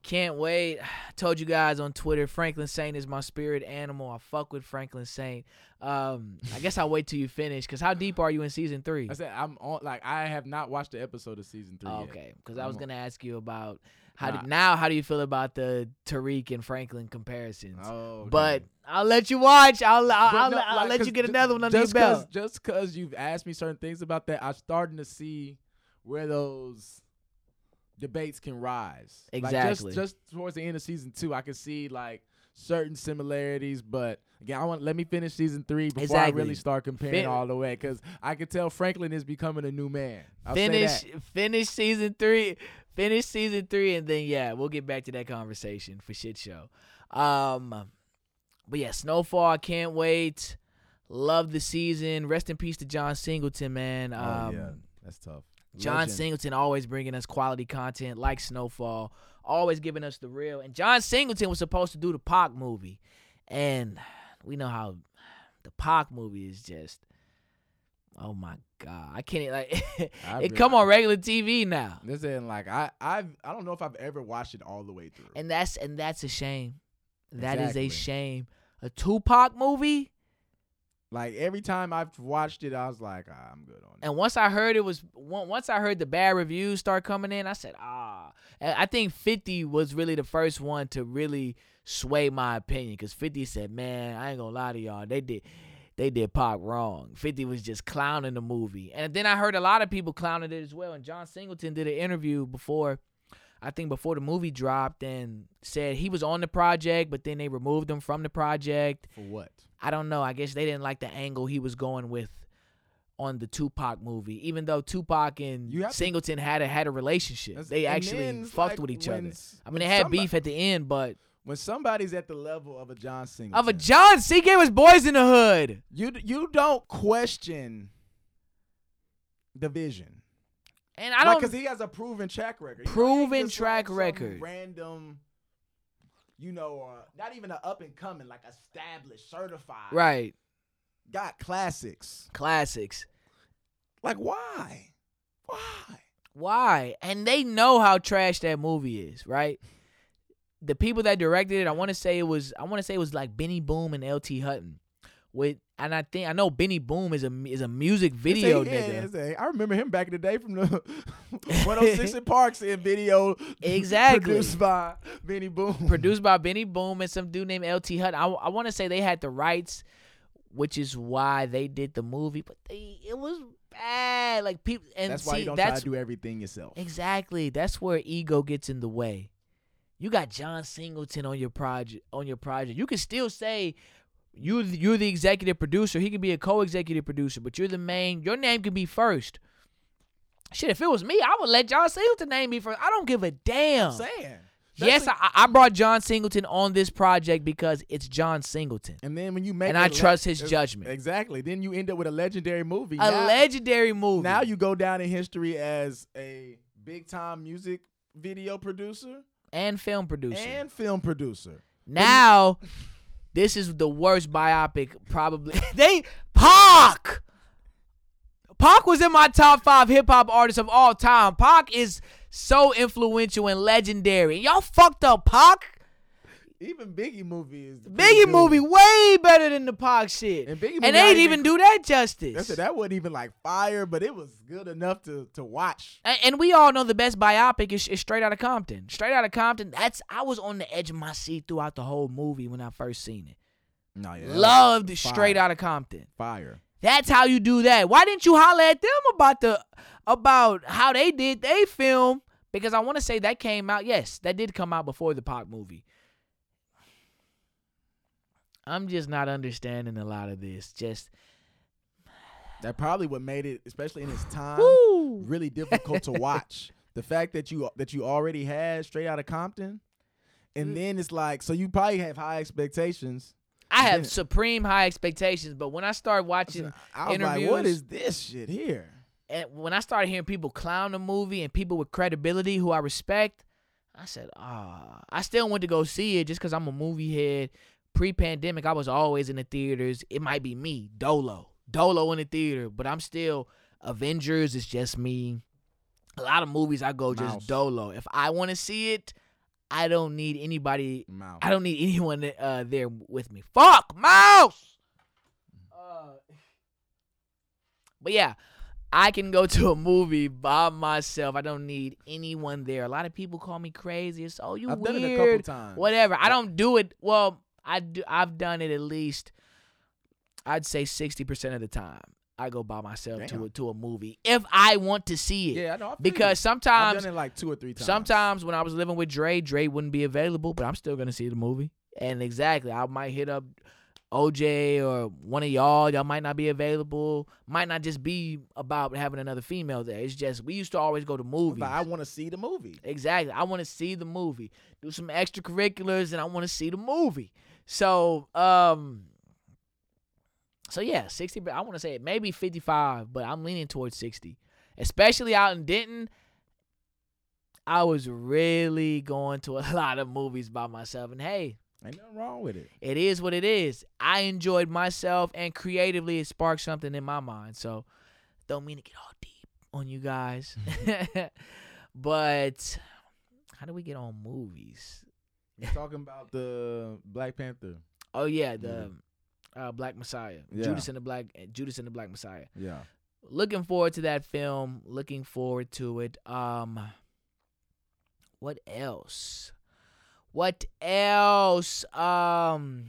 Can't wait. Told you guys on Twitter, Franklin Saint is my spirit animal. I fuck with Franklin Saint. Um, I guess I'll wait till you finish. Cause how deep are you in season three? I said I'm on. Like I have not watched the episode of season three. Okay, because I was I'm- gonna ask you about how Nah. do, now. How do you feel about the Tariq and Franklin comparisons? Oh. But I'll let you watch. I'll I'll, I'll, no, I'll like, let you get another one under your just cause, just because you've asked me certain things about that, I'm starting to see where those debates can rise. Like, Exactly. just, just towards the end of season two, I can see like certain similarities, but again, I want let me finish season three before Exactly. I really start comparing Fin- all the way because I can tell Franklin is becoming a new man. I'll finish that. finish season three. Finish season three, and then yeah, we'll get back to that conversation for shit show. Um, but yeah, Snowfall. I can't wait. Love the season. Rest in peace to John Singleton, man. Um, oh yeah, that's tough. John Singleton always bringing us quality content like Snowfall, always giving us the real. And John Singleton was supposed to do the Pac movie, and we know how the Pac movie is just. Oh my god, I can't like I it come on regular TV now, This ain't like I I've I don't know if I've ever watched it all the way through. and that's and that's a shame. That is Exactly. a shame. A Tupac movie, like every time I've watched it, I was like, ah, I'm good on it. And once I heard it was once I heard the bad reviews start coming in, I said, ah. And I think 50 was really the first one to really sway my opinion because 50 said, man, I ain't gonna lie to y'all, they did. They did Pac wrong. 50 was just clowning the movie. And then I heard a lot of people clowning it as well. And John Singleton did an interview before, I think before the movie dropped, and said he was on the project, but then they removed him from the project. For what? I don't know. I guess they didn't like the angle he was going with on the Tupac movie, even though Tupac and to- Singleton had a had a relationship. They actually fucked like, with each other. I mean, they had somebody- beef at the end, but When somebody's at the level of a John Singleton, of a John C gave us boys in the hood, you you don't question the vision. and I don't. because he has a proven track record. Proven just track like record. Random, you know, uh, not even an up and coming, like established, certified. right, Got classics. classics. Like why? Why? Why? And they know how trash that movie is, right? The people that directed it, I want to say it was I want to say it was like Benny Boom and LT Hutton. With and I think I know Benny Boom is a is a music video It's a- yeah, nigga. it's a- I remember him back in the day from the 106 in Parks in video. Exactly. Produced by Benny Boom. produced by Benny Boom and some dude named LT Hutton. I, I want to say they had the rights, which is why they did the movie, but they it was bad. Like people, and That's see, why you don't try to do everything yourself. exactly that's where ego gets in the way. You got John Singleton on your project. On your project, you can still say you you're the executive producer. He can be a co-executive producer, but you're the main. Your name can be first. Shit, if it was me, I would let John Singleton name me first. I don't give a damn. I'm saying. Yes, Especially- I, I brought John Singleton on this project because it's John Singleton. And then when you make And I le- trust his judgment. Exactly. Then you end up with a legendary movie. A now, legendary movie. now you go down in history as a big time music video producer and film producer. and film producer. now, this is the worst biopic probably. they Pac. Pac was in my top five hip hop artists of all time. Pac is so influential and legendary. Y'all fucked up Pac. Even Biggie movie is Biggie movie way better than the Pac shit. And Biggie and they didn't even- do that justice. That's it. That wasn't even like fire, but it was good enough to to watch. And, and we all know the best biopic is, is Straight Outta Compton. Straight Outta Compton. That's I was on the edge of my seat throughout the whole movie when I first seen it. No, yeah, Loved fire. Straight Outta Compton. fire. That's how you do that. Why didn't you holler at them about the about how they did they film? Because I want to say that came out. Yes, that did come out before the Pac movie. I'm just not understanding a lot of this. Just That probably what made it, especially in its time, woo. really difficult to watch. The fact that you that you already had straight out of Compton, Mm. and then it's like so you probably have high expectations. I have Yeah. supreme high expectations, but when I start watching I was like, what interviews- is this shit here? and when I started hearing people clown the movie and people with credibility who I respect, I said, ah, I still went to go see it just because I'm a movie head. Pre-pandemic, I was always in the theaters. It might be me, Dolo, Dolo in the theater, but I'm still Avengers. It's just me. A lot of movies I go just Mouse. Dolo. If I want to see it, I don't need anybody Mouth. I don't need anyone uh, there with me. Fuck mouse. Uh, but yeah, I can go to a movie by myself. I don't need anyone there. A lot of people call me crazy. It's oh you I've weird. done it a couple times. Whatever. I don't do it. Well, I do. I've done it at least. I'd say sixty percent of the time. I go by myself to a, to a movie if I want to see it. Yeah, I know. I because you. I've sometimes done it like two or three times. Sometimes when I was living with Dre, Dre wouldn't be available, but I'm still gonna see the movie. And exactly, I might hit up OJ or one of y'all. Y'all might not be available. Might not just be about having another female there. It's just we used to always go to movies. But I want to see the movie. Exactly. I want to see the movie. Do some extracurriculars and I want to see the movie. So, um so yeah, 60 I want to say it maybe 55, but I'm leaning towards 60. Especially out in Denton. I was really going to a lot of movies by myself and hey, Ain't nothing wrong with it. it is what it is. I enjoyed myself and creatively it sparked something in my mind. So don't mean to get all deep on you guys. but how do we get on movies? We're talking about the Black Panther. Oh yeah, the uh, Black Messiah. Yeah. Judas and the Black Judas and the Black Messiah. Yeah. Looking forward to that film. Looking forward to it. Um what else? What else? Um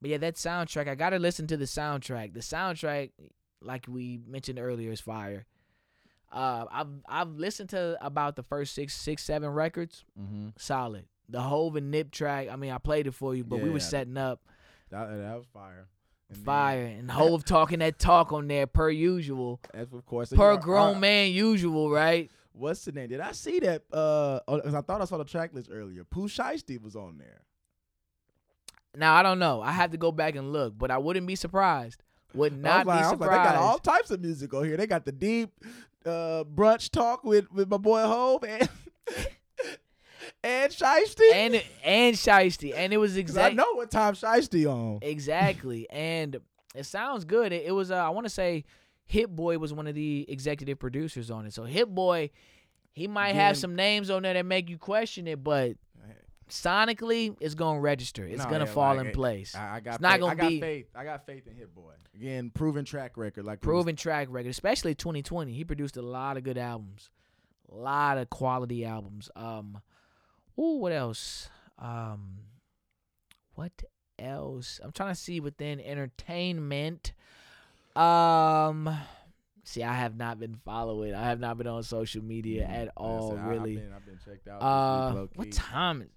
but yeah, that soundtrack. I gotta listen to the soundtrack. The soundtrack, like we mentioned earlier, is fire. Uh, I've I've listened to about the first six, six, seven records. Mm-hmm. Solid. The Hove and Nip track. I mean, I played it for you, but we were Yeah. setting up That, that was fire. And then- fire and Hove talking that talk on there per usual, That's of course. per are- grown are- man usual, right? What's the name? Did I see that? Uh, I thought I saw the track list earlier. Pooh Shiesty was on there. Now I don't know. I have to go back and look, but I wouldn't be surprised. Would I not like, be I was like, they got all types of music on here. They got the deep uh, brunch talk with, with my boy Hove and and Shiesty. and and Shiesty, and it was exactly I know what time Shiesty on. exactly, and it sounds good. It, it was uh, I want to say Hit Boy was one of the executive producers on it. So Hit Boy, he might have some names on there that make you question it, but sonically, it's gonna register. It's No, gonna yeah, fall like, in place. I, I got It's not faith, gonna I got be- faith. I got faith in Hit Boy. Again, proven track record. Like we was- Proven track record, especially 2020. He produced a lot of good albums, a lot of quality albums. Um, ooh, what else? Um, what else? I'm trying to see within entertainment. Um, see, I have not been following. I have not been on social media Mm, at all. really. I've been, I've been checked out. Uh, week, what time is?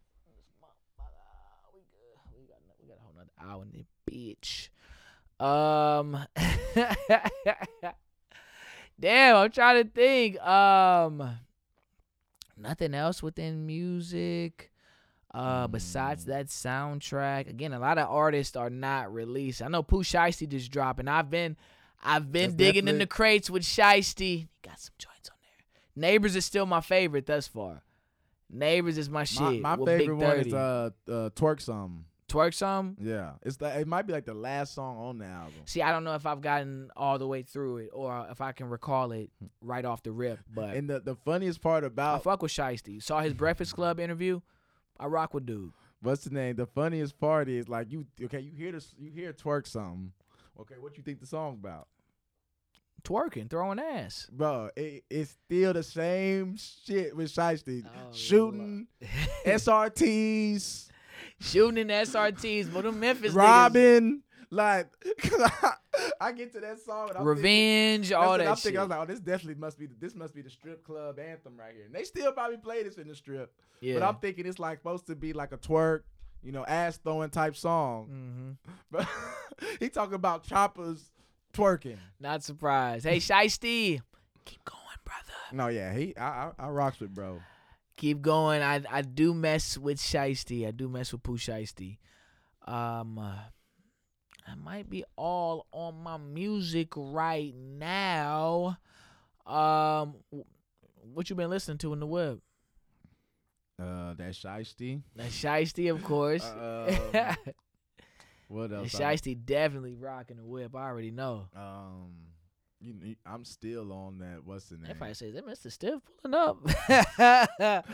We good. We got we got a whole nother hour in the bitch. Um, damn, I'm trying to think. Um, nothing else within music. Uh, besides Mm. that soundtrack, again, a lot of artists are not released. I know Pooh Shiesty just dropped, and I've been, I've been That's digging in the crates with Shiesty. He got some joints on there. Neighbors is still my favorite thus far. Neighbors is my My, shit. my with favorite Big one 30. is uh, uh twerk some. Twerk some. Yeah, it's the, it might be like the last song on the album. See, I don't know if I've gotten all the way through it or if I can recall it hmm. right off the rip, but And the the funniest part about I fuck with Shiesty. Saw his Breakfast Club interview. I rock with dude. what's the name? The funniest part is like you okay, you hear this, you hear twerk something. Okay, what you think the song about? Twerking, throwing ass. Bro, it, it's still the same shit with Shiesty. Oh, Shooting SRTs, Shooting in SRTs, but them Memphis niggas. robbing. Like, I get to that song and I'm Revenge, That's all that I'm shit. thinking. I was like, oh, this definitely must be this must be the strip club anthem right here. And they still probably play this in the strip. yeah. But I'm thinking it's like supposed to be like a twerk, you know, ass throwing type song. Mm-hmm. But he talking about choppers twerking. Not surprised. Hey, Shiesty, keep going, brother. No, yeah, he I I, I rocks with bro. Keep going. I I do mess with Shiesty. I do mess with Pooh Shiesty. Um, uh, I might be all on my music right now. Um, wh- what you been listening to in the web? Uh, that shiesty. That Shiesty, of course. Um, What else? Shiesty definitely rocking the whip. I already know. um, you, I'm still on that. What's the name? Probably says that Mr. Stiff pulling up.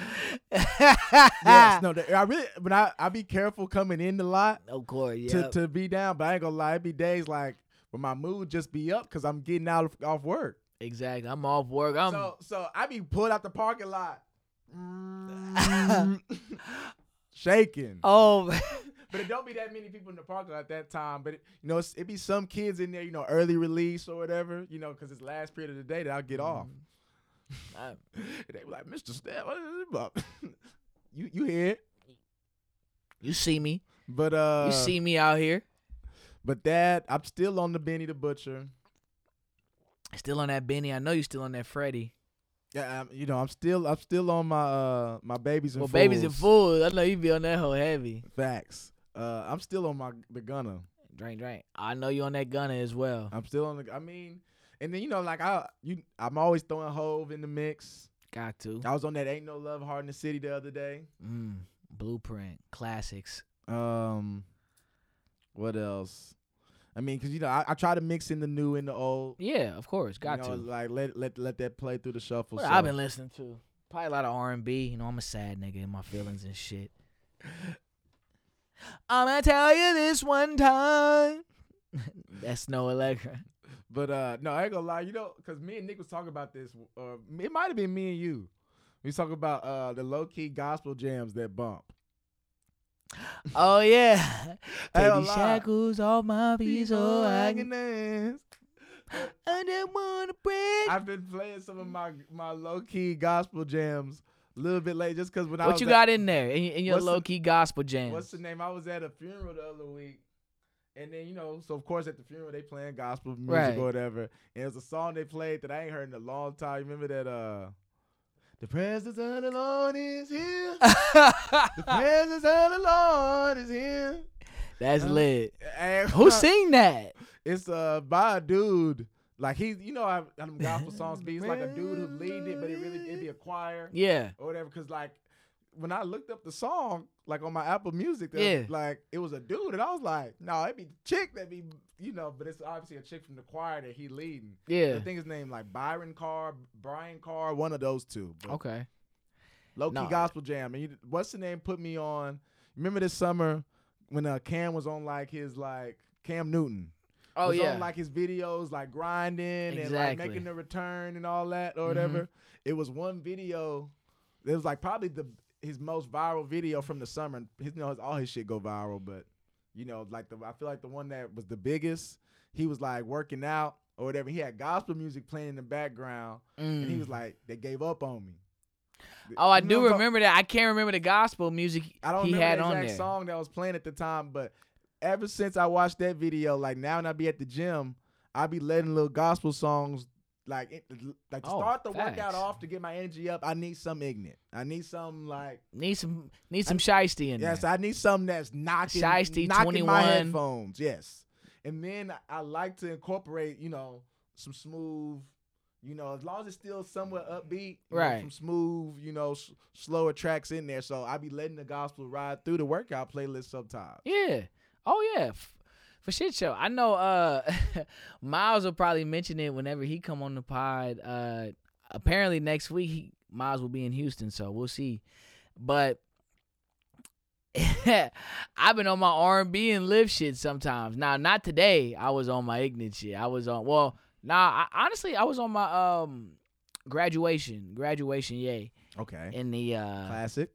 yes, no, I really, but I I be careful coming in the lot Of course, yeah. to to be down. But I ain't gonna lie, it be days like when my mood just be up because I'm getting out of, off work. exactly. I'm off work. I'm so so I be pulled out the parking lot, mm, shaking. oh But it don't be that many people in the parking lot at that time. But it, you know, it be some kids in there, you know, early release or whatever, you know, because it's last period of the day that I'll get off. I- And they be like, Mr. Step, what is it about? you you hear it, you see me. but uh, You see me out here. But that I'm still on the Benny the Butcher. Still on that Benny. I know you're still on that Freddie. Yeah, I'm, you know, I'm still I'm still on my uh my babies and Well, babies and fools. fools. I know you be on that whole heavy. Facts. Uh, I'm still on my the Gunna. Drink, drink. I know you on that Gunna as well. I'm still on the. I mean, and then you know, like I you I'm always throwing Hove in the mix. Got to. I was on that Ain't No Love Hard in the City the other day. Mm, blueprint. Classics. Um, what else? I mean, cause you know I, I try to mix in the new and the old. Yeah, of course. Got you know, to. like let let let that play through the shuffle. What so. I've been listening to. Probably a lot of R and B. You know, I'm a sad nigga in my feelings and shit. I'm gonna tell you this one time. That's no Allegra. But uh no, I ain't gonna lie, you know, cause me and Nick was talking about this. Uh, it might have been me and you. We talking about uh the low key gospel jams that bump. Oh yeah. take these shackles off my feet so I can dance. I just wanna break. I've been playing some of my my low key gospel jams a little bit late, just cause when I What you at- got in there in, in your low key gospel jams? What's the name? I was at a funeral the other week. And then, you know, so of course at the funeral they playing gospel music Right. or whatever. And it was a song they played that I ain't heard in a long time. Remember that uh The presence of the Lord is here. The presence of the Lord is here. That's Uh, lit. And Who sing that? It's uh by a dude. Like he, you know, how them gospel songs be. It's like a dude who lead it, but it really it be a choir Yeah. or whatever. Cause like when I looked up the song, like on my Apple Music, Yeah. like it was a dude, and I was like, no, it be chick that be, you know, but it's obviously a chick from the choir that he leading. Yeah. I think his name like Byron Carr, Brian Carr, one of those two. But Okay. Low key No. gospel jam. And you, what's the name? Put me on. Remember this summer when uh, Cam was on like his like Cam Newton. Oh was yeah. on like his videos like grinding and like making the return and all that or whatever. It was one video. It was like probably the his most viral video from the summer. His, you know, his, all his shit go viral, but you know, like the I feel like the one that was the biggest. He was like working out or whatever. He had gospel music playing in the background, and he Mm. was like, "They gave up on me." Oh, I You do what I'm talk- remember that. I can't remember the gospel music I don't he remember had the on exact there. song that was playing at the time, but ever since I watched that video, like now when I be at the gym, I be letting little gospel songs like it, like to Oh, start the facts. workout off to get my energy up. I need some ignorant. I need some like Need some need some shiesty in yes, there. Yes, I need something that's knocking Shiesty, knocking my 21. headphones. Yes, and then I like to incorporate you know some smooth. You know, as long as it's still somewhat upbeat, you know, Right. some smooth, you know, s- slower tracks in there. So I be letting the gospel ride through the workout playlist sometimes. Yeah. Oh yeah. F- For shit show. I know uh Miles will probably mention it whenever he come on the pod. Uh apparently next week he, Miles will be in Houston, so we'll see. But I've been on my R and B and live shit sometimes. Now, not today. I was on my ignorant shit. I was on well, nah. I, honestly, I was on my um graduation, graduation, yay, Okay. in the uh Classic.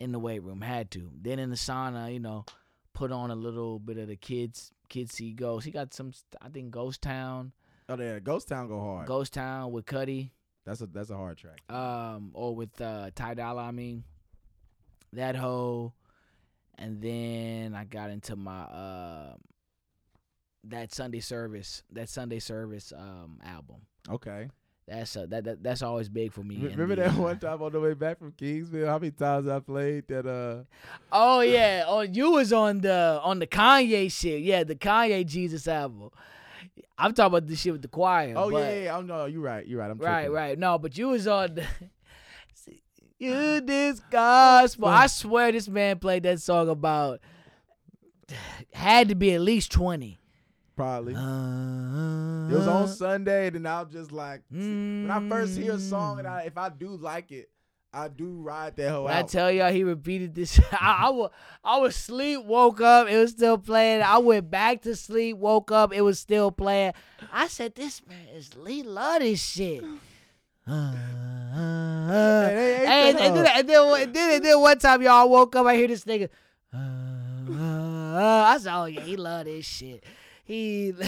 in the weight room. Had to. Then in the sauna, you know, put on a little bit of the kids kids see ghost. He got some I think Ghost Town. Oh, yeah. Ghost Town go hard. Ghost Town with Cudi. That's a that's a hard track. Um or with uh Ty Dolla, I mean. That hoe. And then I got into my uh that Sunday service, that Sunday service um album. Okay. That's uh, that, that that's always big for me. Remember the, that uh, one time on the way back from Kingsville? How many times I played that? Uh, Oh yeah, oh you was on the on the Kanye shit. Yeah, the Kanye Jesus album. I'm talking about the shit with the choir. oh but- yeah, yeah. Oh no, you're right. You're right. I'm right, tripping. right. No, but you was on. The, you this gospel. I swear this man played that song about. Had to be at least twenty. Probably. Uh, it was on Sunday, and then I'll just like when I first hear a song and I, if I do like it, I do ride that whole I tell y'all he repeated this, I, I, was, I was sleep, woke up, it was still playing. I went back to sleep, woke up, it was still playing. I said, this man is Lee love this shit. Uh, uh, Hey, and, then, and, then, and, then, and then one time y'all woke up, I hear this nigga. Uh, uh, I said, oh yeah, he love this shit. He. oh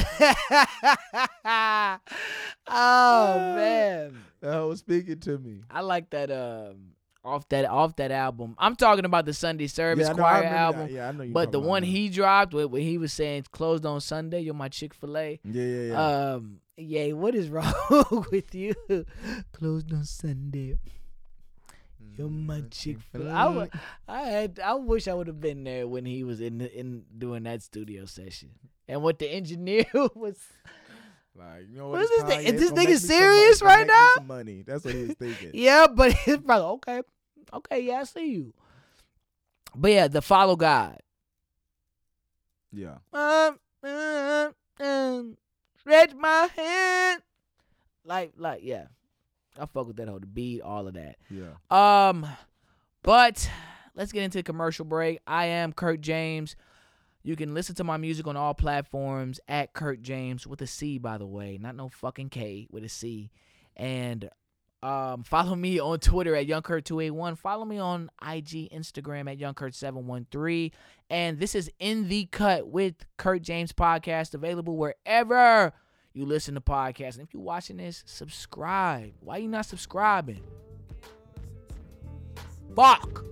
man. that was speaking to me. I like that um off that off that album. I'm talking about the Sunday Service yeah, I know, Choir album. That. Yeah, I know you. But the one about he dropped where, where he was saying closed on Sunday, you're my Chick fil A. Yeah, yeah, yeah. Um yeah, what is wrong with you? closed on Sunday. You're my Chick fil A. I, I had I wish I would have been there when he was in the, in doing that studio session. And what the engineer was Like, you know What what? is this thing? Is this nigga some money. serious right now? money. That's what he was thinking. Yeah, but it's probably okay. Okay, yeah, I see you. But yeah, the follow God. yeah. Um, um, um, stretch my hand. Like, like, yeah. I fuck with that whole the beat, all of that. Yeah. Um, but let's get into a commercial break. I am Kurt James. You can listen to my music on all platforms at Kurt James with a C, by the way, not no fucking K with a C. And um, follow me on Twitter at YoungKurt281. Follow me on IG, Instagram at YoungKurt713. And this is In the Cut with Kurt James podcast, available wherever you listen to podcasts. And if you're watching this, subscribe. Why you not subscribing? Fuck.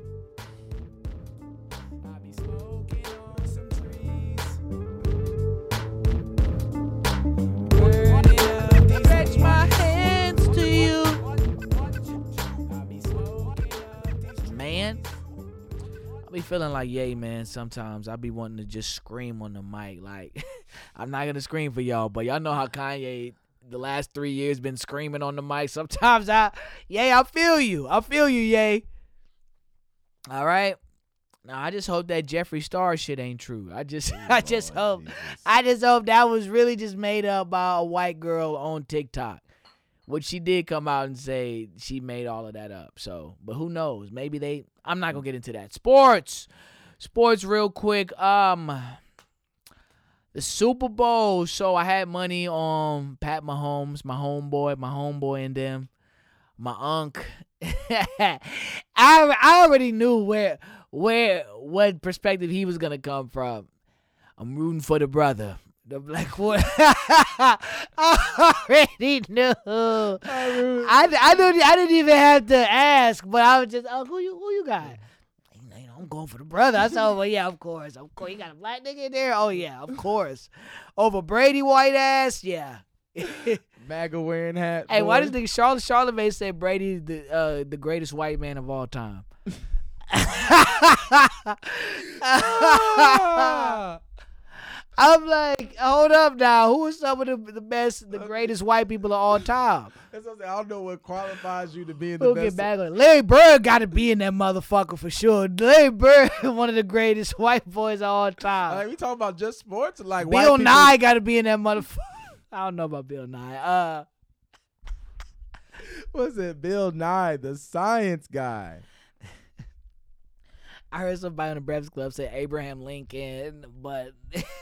I be feeling like yay, man. Sometimes I be wanting to just scream on the mic. Like, I'm not gonna scream for y'all, but y'all know how Kanye the last three years been screaming on the mic. Sometimes I, yay, I feel you. I feel you, yay. All right. Now I just hope that Jeffree Star shit ain't true. I just, I oh, just hope. Jesus. I just hope that was really just made up by a white girl on TikTok. Which she did come out and say she made all of that up. So, but who knows? Maybe they. I'm not gonna get into that. Sports, sports, real quick. Um, the Super Bowl. So I had money on Pat Mahomes, my homeboy, my homeboy, and them, my unc. I I already knew where where what perspective he was gonna come from. I'm rooting for the brother. The black boy. I already knew. I, I didn't I didn't even have to ask, but I was just, oh, who you who you got? You know, I'm going for the brother. I said, oh, well, yeah, of course, of course. You got a black nigga in there? Oh yeah, of course. Over Brady white ass, yeah. MAGA wearing hat. Hey, why does the Charlotte Charlamagne say Brady the uh, the greatest white man of all time? I'm like, hold up now. Who are some of the, the best, the greatest white people of all time? That's what I'm saying. I don't know what qualifies you to be in the We'll best. get back on. Larry Bird got to be in that motherfucker for sure. Larry Bird, one of the greatest white boys of all time. Like we talking about just sports, or like white Bill Nye got to be in that motherfucker. I don't know about Bill Nye. Uh, Was it Bill Nye, the science guy? I heard somebody on the Breakfast Club say Abraham Lincoln, but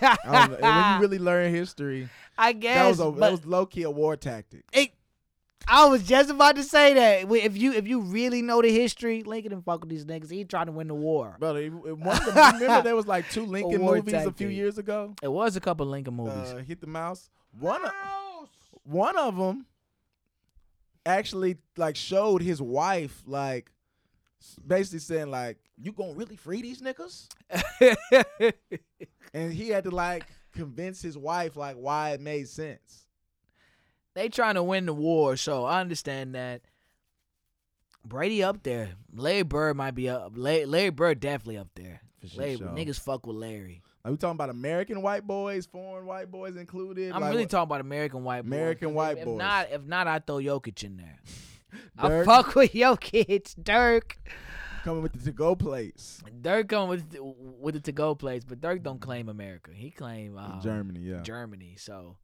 I don't know. When you really learn history, I guess that was a that was low key a war tactic. it, I was just about to say that if you if you really know the history, Lincoln didn't fuck with these niggas. He trying to win the war. Brother, it- it- one of them, you remember there was like two Lincoln war movies a few years ago? It was a couple Lincoln movies. Uh, Hit the mouse. One of, one of them actually like showed his wife like basically saying like you gonna really free these niggas and he had to like convince his wife like why it made sense they trying to win the war, so I understand that. Brady up there. Larry Bird might be up. Larry, Larry Bird definitely up there. For sure, Larry, sure. niggas fuck with Larry. are we talking about american white boys foreign white boys included I'm Like, really what- talking about American white boys. American If- white if, boys. not, if not, I throw Jokic in there. I fuck with Jokic, Dirk. Coming with the to-go plates Dirk coming with the, with the to go place, but Dirk don't claim America. He claim um, germany yeah Germany. So,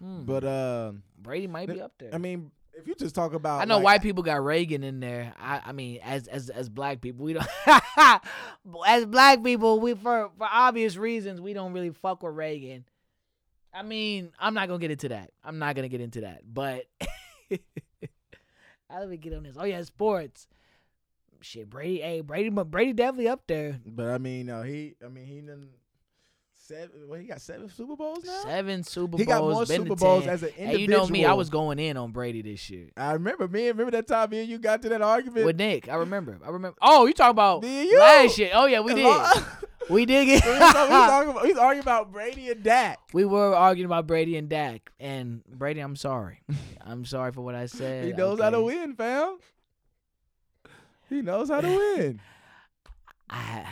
hmm, but uh Brady might be up there. i mean if you just talk about I know like, white people got Reagan in there. I, I mean, as as as black people, we don't. as black people, we for for obvious reasons, we don't really fuck with Reagan. I mean, I'm not gonna get into that. I'm not gonna get into that. But how do we get on this? Oh yeah, sports. Shit, Brady. Hey, Brady. But Brady definitely up there. But I mean, uh, he. I mean, he done seven. Well, he got seven Super Bowls now. Seven Super Bowls. he got more Super Bowls 10. as an Hey, individual. you know me. I was going in on Brady this year I remember me. Remember that time me and you got to that argument. with Nick. I remember. I remember. Oh, you talking about you. last year? Oh yeah, we did. We did get. we was talking about, we was arguing about Brady and Dak. we were arguing about Brady and Dak, and Brady, I'm sorry. I'm sorry for what I said. He knows how to win, fam. He knows how to win. I,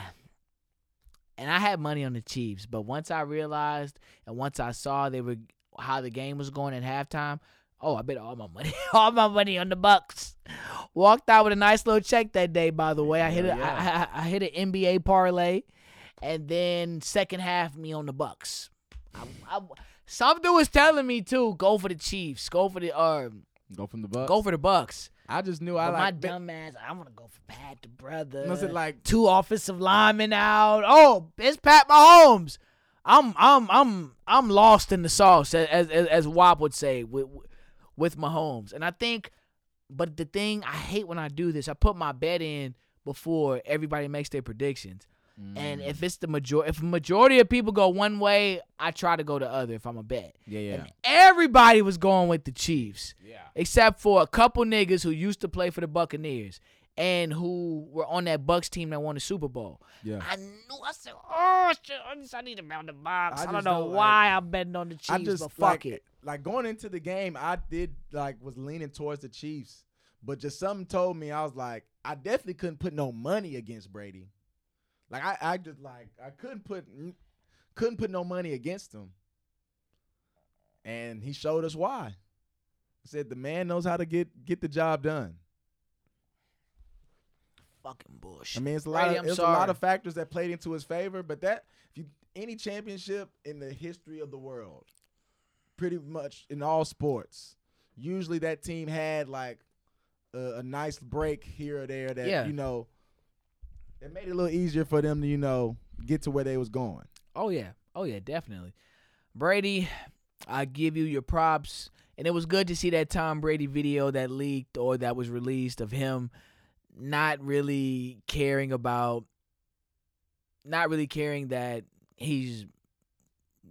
and I had money on the Chiefs, but once I realized and once I saw they were how the game was going at halftime, oh, I bet all my money, all my money on the Bucs. Walked out with a nice little check that day. By the way, I hit a, yeah. I, I, I hit an NBA parlay, and then second half me on the Bucs. I, I, something was telling me too, go for the Chiefs, go for the uh, Go from the Bucs. go for the Bucs. I just knew I But my like. dumb ass, I want to go for Pat the brother. It like two offensive linemen out? Oh, it's Pat Mahomes. I'm I'm I'm I'm lost in the sauce, as as, as Wop would say with with Mahomes. And I think, but the thing I hate when I do this, I put my bet in before everybody makes their predictions. And Mm. if it's the major, if a majority of people go one way, I try to go the other. If I'm a bet, Yeah, yeah. and everybody was going with the Chiefs Yeah. except for a couple niggas who used to play for the Buccaneers and who were on that Bucs team that won the Super Bowl. Yeah. I knew. I said, "Oh shit! I just I need to on the box. I I, don't just know don't like- why I'm betting on the Chiefs, I just but fuck like it. like going into the game, I did like was leaning towards the Chiefs, but just something told me I was like, I definitely couldn't put no money against Brady. Like I, I just like I couldn't put couldn't put no money against him, and he showed us why. He said the man knows how to get get the job done. Fucking bullshit. I mean, it's a lot Brady, of it's a lot of factors that played into his favor, but that if you any championship in the history of the world, pretty much in all sports, usually that team had like a, a nice break here or there that Yeah. you know it made it a little easier for them to you know get to where they was going. Oh yeah. Oh yeah, definitely. Brady, I give you your props. And it was good to see that Tom Brady video that leaked or that was released of him not really caring about not really caring that he's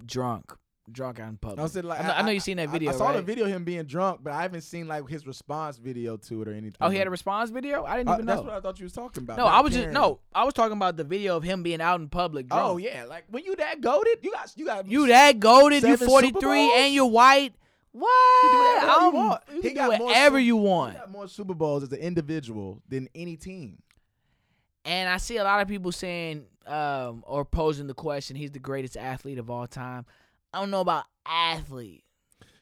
drunk. Drunk out in public. I, said, like, I know, I know you've seen that video. I, saw the video of him being drunk, but I haven't seen like his response video to it or anything. Oh, he had a response video? I didn't Uh, even know. That's what I thought you was talking about. no, I was just no, I was talking about the video of him being out in public drunk. Oh yeah, like when you that goaded, you got you got You that goaded, you Seven 43 and you're white. What? You do whatever you I'm- want. You He got more whatever Sup- you He want. got more Super Bowls as an individual than any team. And I see a lot of people saying um, or posing the question, he's the greatest athlete of all time. I don't know about athlete.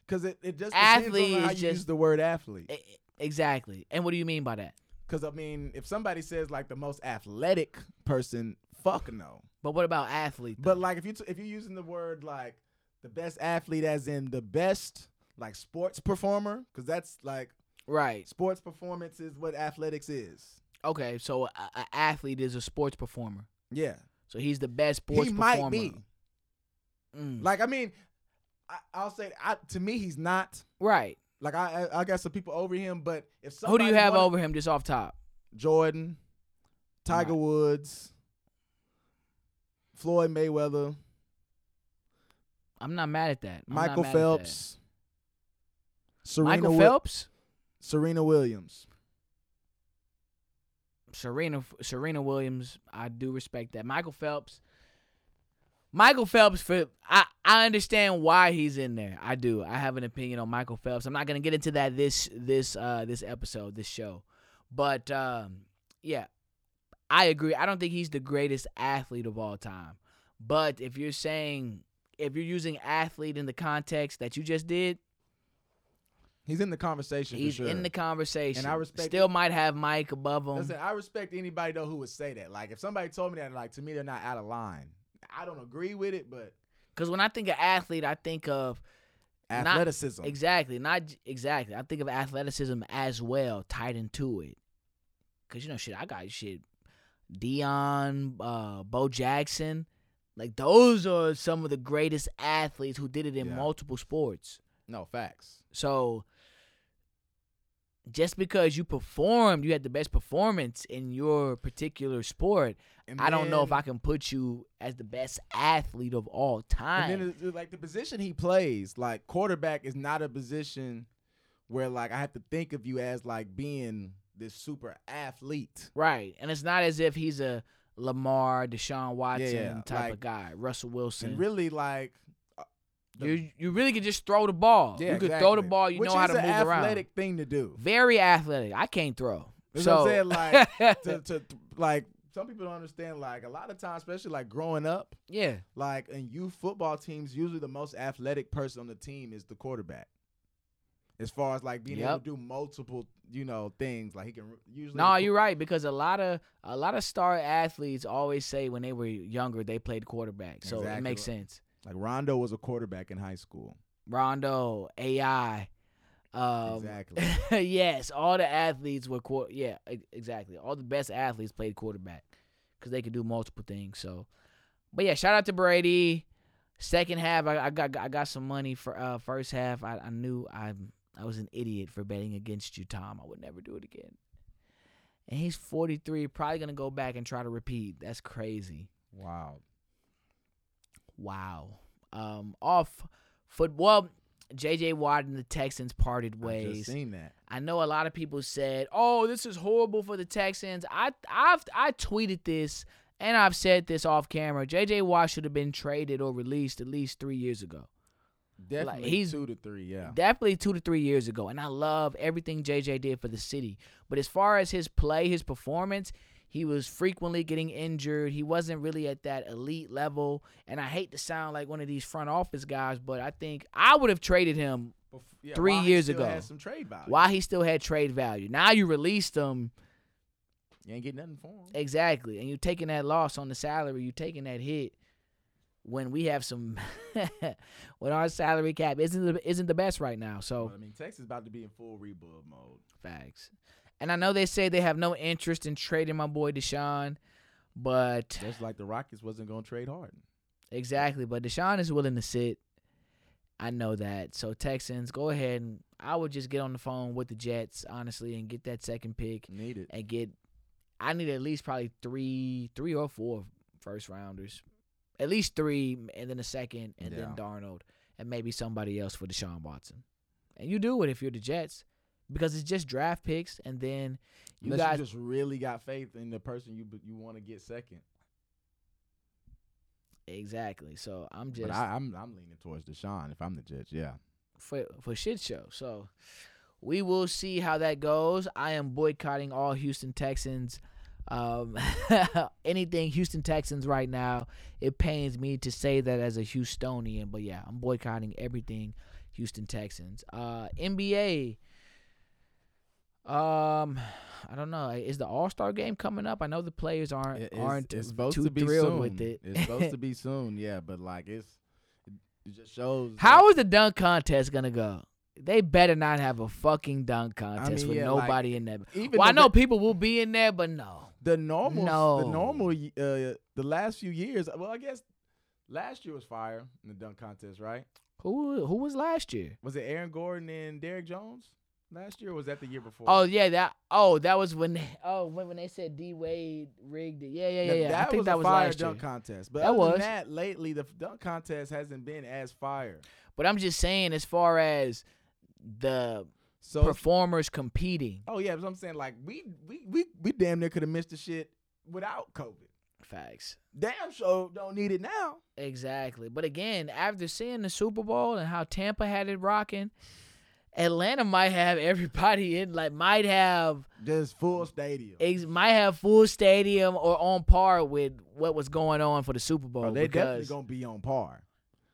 Because it, it just Athlete depends on how you just- use the word athlete. E- Exactly. And what do you mean by that? Because I mean, if somebody says like the most athletic person, fuck no. But what about athlete? But like if you t- if you're using the word like the best athlete as in the best like sports performer, because that's like right. sports performance is what athletics is. Okay. So an athlete is a sports performer. Yeah, So he's the best sports he performer. might be. Mm. Like I mean, I, I'll say I, to me he's not. right. Like I, I got some people over him, but if Who do you have wanted- over him just off top? Jordan, Tiger Right. Woods, Floyd Mayweather, I'm not mad at that. I'm Michael at that. Phelps, Serena Michael Wi- Serena Williams. Serena Serena Williams, I do respect that. Michael Phelps. Michael Phelps for I, I understand why he's in there. I do. I have an opinion on Michael Phelps. I'm not gonna get into that this this uh this episode, this show. But um yeah. I agree. I don't think he's the greatest athlete of all time. But if you're saying if you're using athlete in the context that you just did, He's in the conversation he's for sure. in the conversation. And I respect Still it. might have Mike above him. Listen, I respect anybody though who would say that. Like if somebody told me that, like to me they're not out of line. I don't agree with it, but Because when I think of athlete, I think of Not- athleticism. exactly, not exactly. I think of athleticism as well, tied into it. Cause you know, shit, I got shit. Deion, uh, Bo Jackson, like those are some of the greatest athletes who did it in Yeah. multiple sports. no facts. So just because you performed, you had the best performance in your particular sport, And I don't know if I can put you as the best athlete of all time. And then it's, like the position he plays, like quarterback is not a position where like I have to think of you as like being this super athlete. Right. And it's not as if he's a Lamar, Deshaun Watson yeah, type like- of guy, Russell Wilson. And really like uh, the- you you really can just throw the ball. yeah, you could throw the exactly. ball, you Which know how is to an move around. athletic thing to do. Very athletic. I can't throw. That's so what I'm saying, like, to, to like some people don't understand like a lot of times, especially like growing up, yeah. like in youth football teams, usually the most athletic person on the team is the quarterback. As far as like being able to do multiple, you know, things like he can usually. No, you're right because a lot of a lot of star athletes always say when they were younger they played quarterback. So it makes sense. like Rondo was a quarterback in high school. Rondo, AI. Um, Exactly. yes, all the athletes were quar- yeah, exactly. All the best athletes played quarterback because they could do multiple things. So, but yeah, shout out to Brady. Second half, I, I got I got some money for uh first half. I, I knew I I was an idiot for betting against you, Tom. I would never do it again. And he's 43, probably gonna go back and try to repeat. That's crazy. Wow. Wow. Um, off foot. J.J. Watt and the Texans parted ways. I just seen that. I know a lot of people said, "Oh, this is horrible for the Texans." I I've I tweeted this and I've said this off camera. JJ Watt should have been traded or released at least 3 years ago. Definitely he's- two to three. Yeah. Definitely 2 to 3 years ago. And I love everything JJ did for the city. But as far as his play, his performance, he was frequently getting injured. He wasn't really at that elite level. And I hate to sound like one of these front office guys, but I think I would have traded him Bef- yeah, three while he years still ago. Had some trade value. while he still had trade value. Now you released him You ain't getting nothing for him. exactly, and you taking that loss on the salary, you taking that hit. when we have some when our salary cap isn't the, isn't the best right now. So But, I mean, Texas about to be in full rebuild mode. facts. And I know they say they have no interest in trading my boy Deshaun, but Just like the Rockets wasn't going to trade Harden. exactly. But Deshaun is willing to sit. I know that. So Texans, go ahead and I would just get on the phone with the Jets, honestly, and get that second pick Need it. and get. I need at least probably three, three or four first rounders, at least three, and then a second, and then Darnold, and maybe somebody else for Deshaun Watson. And you do it if you're the Jets, because it's just draft picks, and then you Unless got you just really got faith in the person you you want to get second. exactly. So I'm just But I, I'm I'm leaning towards Deshaun if I'm the judge. Yeah. for for shit show. So we will see how that goes. I am boycotting all Houston Texans. Um, anything Houston Texans right now. It pains me to say that as a Houstonian, but yeah, I'm boycotting everything Houston Texans. Uh, NBA. Um, I don't know. Is the All Star game coming up? I know the players aren't it's, aren't it's supposed too to be thrilled soon. with it. It's supposed to be soon. Yeah, but like it's it just shows. How is the dunk contest gonna go? They better not have a fucking dunk contest mean, with yeah, like, nobody in there. even Well, I know people will be in there, but no. the normal No. the normal uh the last few years. Well, I guess last year was fire in the dunk contest, right? Who who was last year? Was it Aaron Gordon and Derrick Jones last year? or Was that the year before? Oh yeah, that oh that was when oh when, when they said D Wade rigged it. Yeah, yeah, yeah, yeah. That I think was that was fire last year. dunk contest. But That other was. than that, lately the dunk contest hasn't been as fire. But I'm just saying, as far as the So performers competing, oh yeah, but I'm saying like we we we we damn near could have missed the shit without COVID. facts. Damn sure don't need it now. Exactly. But again, after seeing the Super Bowl and how Tampa had it rocking, Atlanta might have everybody in, like might have Just full stadium. ex- might have full stadium or on par with what was going on for the Super Bowl. Oh, they definitely because, gonna be on par.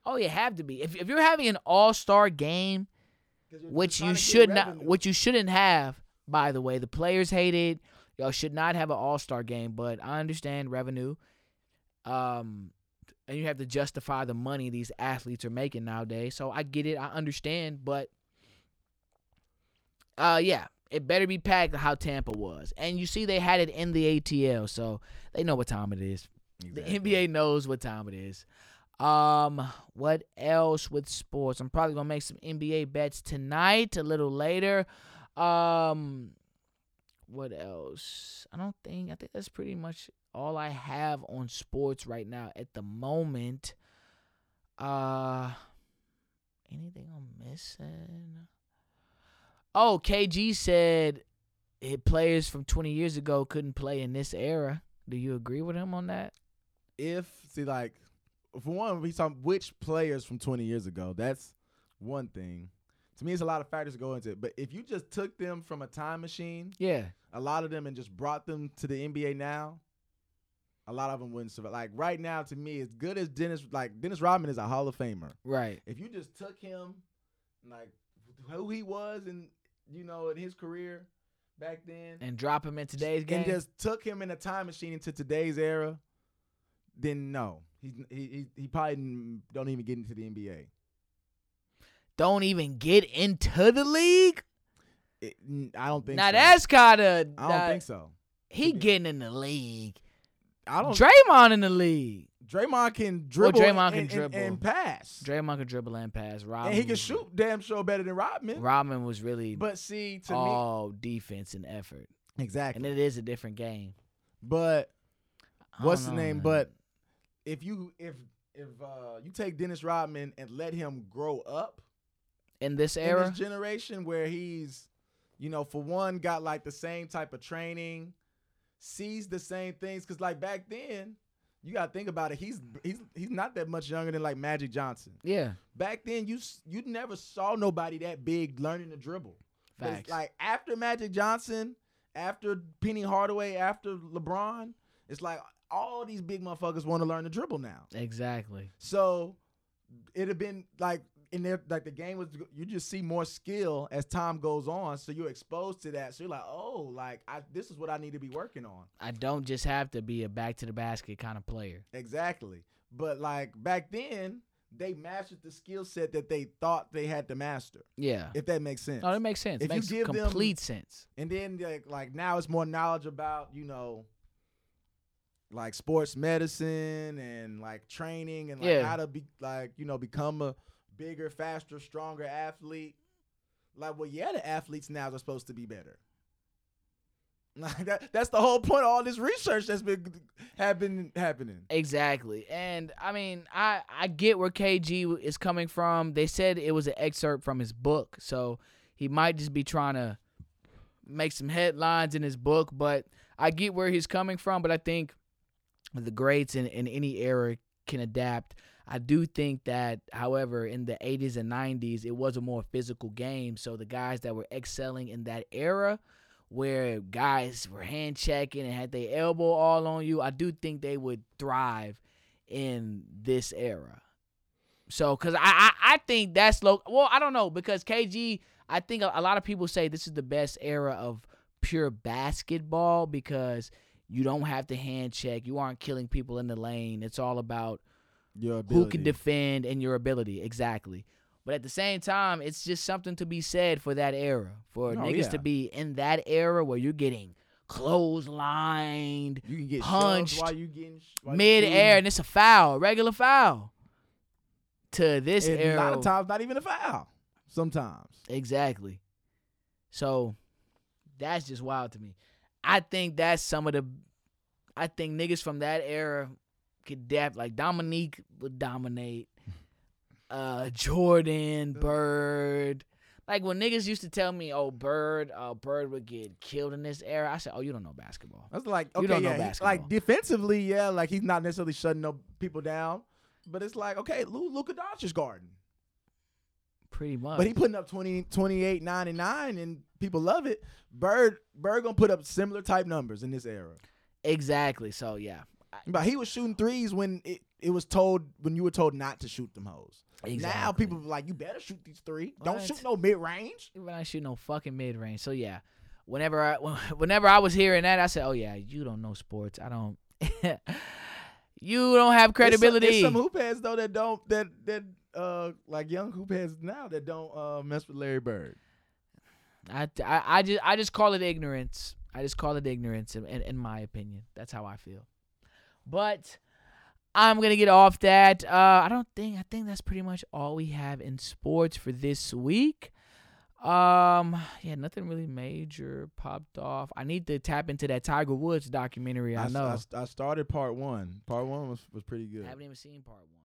oh, you have to be. If if you're having an All Star game, which you should not, which you shouldn't have. By the way, the players hate it. Y'all should not have an All Star game. But I understand revenue. Um, and you have to justify the money these athletes are making nowadays. So I get it. I understand. But uh, yeah, it better be packed how Tampa was. And you see, they had it in the ATL, so they know what time it is. Exactly. The NBA knows what time it is. Um, what else with sports? I'm probably gonna make some NBA bets tonight, a little later. Um, what else? I don't think. I think that's pretty much all I have on sports right now at the moment. Uh, anything I'm missing? Oh, KG said it, players from 20 years ago couldn't play in this era. Do you agree with him on that? if see like for one, we talking which players from 20 years ago. That's one thing. To me, it's a lot of factors that go into it. But if you just took them from a time machine, Yeah. a lot of them, and just brought them to the NBA now, a lot of them wouldn't survive. Like right now, to me, as good as Dennis, like Dennis Rodman is a Hall of Famer. Right. If you just took him, like who he was, and you know, in his career back then, And drop him in today's game. and just took him in a time machine into today's era, then no, he he, he probably don't even get into the NBA. don't even get into the league. It, I don't think. now so. that's kind of. I don't think so. He getting in the league. I don't. Draymond in the league. Draymond can dribble. Well, Draymond and, can and- dribble. and, pass. Draymond can dribble and pass. Rodman and he can shoot damn sure better than Rodman. Rodman was really But see, to all defense and effort, exactly. and it is a different game. But what's don't the name? man. But if you if if uh, you take Dennis Rodman and let him grow up in this in era, this generation where he's, you know, for one, got like the same type of training, sees the same things. Cause like back then, you gotta think about it. He's he's he's not that much younger than like Magic Johnson. yeah, Back then, you you never saw nobody that big learning to dribble. Facts. like after Magic Johnson, after Penny Hardaway, after LeBron, it's like all these big motherfuckers want to learn to dribble now. exactly. So it'd have been like in there, like the game was. You just see more skill as time goes on, so you're exposed to that. So you're like, oh, like I, this is what I need to be working on. I don't just have to be a back to the basket kind of player. Exactly. But like back then, they mastered the skill set that they thought they had to master. Yeah. If that makes sense. Oh, that makes sense. If you makes give them- complete sense. And then like, like now it's more knowledge about, you know, like sports medicine and like training and like Yeah. how to be like, you know, become a bigger, faster, stronger athlete. Like, well, yeah, the athletes now are supposed to be better. Like that, that's the whole point of all this research that's been have been happening. Exactly. And I mean, I I get where KG is coming from. They said it was an excerpt from his book, so he might just be trying to make some headlines in his book, but I get where he's coming from, but I think the greats in, in any era can adapt. I do think that, however, in the 80s and 90s, it was a more physical game. So the guys that were excelling in that era, where guys were hand checking and had their elbow all on you, I do think they would thrive in this era. So, cause I I, I think that's low. Well, I don't know because KG. I think a, a lot of people say this is the best era of pure basketball because you don't have to hand check. You aren't killing people in the lane. It's all about Your who can defend and your ability exactly. But at the same time, it's just something to be said for that era. For Oh, niggas yeah. to be in that era where you're getting clotheslined You can get punched while you getting mid air, and it's a foul, regular foul. To this And era, a lot of times not even a foul. Sometimes. Exactly. So that's just wild to me. I think that's some of the I think niggas from that era could dap like Dominique would dominate. Uh Jordan, Bird. Like when niggas used to tell me, oh Bird, uh Bird would get killed in this era, I said, Oh, you don't know basketball. That's like okay, You don't know yeah, he- basketball. like defensively, yeah, like he's not necessarily shutting no people down, but it's like okay, Lu- Luka Doncic's garden, Pretty much. but he putting up 20, 28, 99, and people love it. Bird, Bird gonna put up similar type numbers in this era, exactly. So yeah. but he was shooting threes when it, it was told when you were told not to shoot them hoes. Now people like, you better shoot these three. Don't shoot no mid range. When I shoot no fucking mid range. So yeah, whenever I whenever I was hearing that, I said, "Oh yeah, you don't know sports. I don't. you don't have credibility." There's some, there's some hoop heads though that don't that that uh like young hoop heads now that don't uh mess with Larry Bird. I, I I just I just call it ignorance. I just call it ignorance in, in, in my opinion. That's how I feel. But I'm gonna get off that. Uh, I don't think I think that's pretty much all we have in sports for this week. Um, yeah, nothing really major popped off. I need to tap into that Tiger Woods documentary. I know. I started part one. Part one was was pretty good. I haven't even seen part one.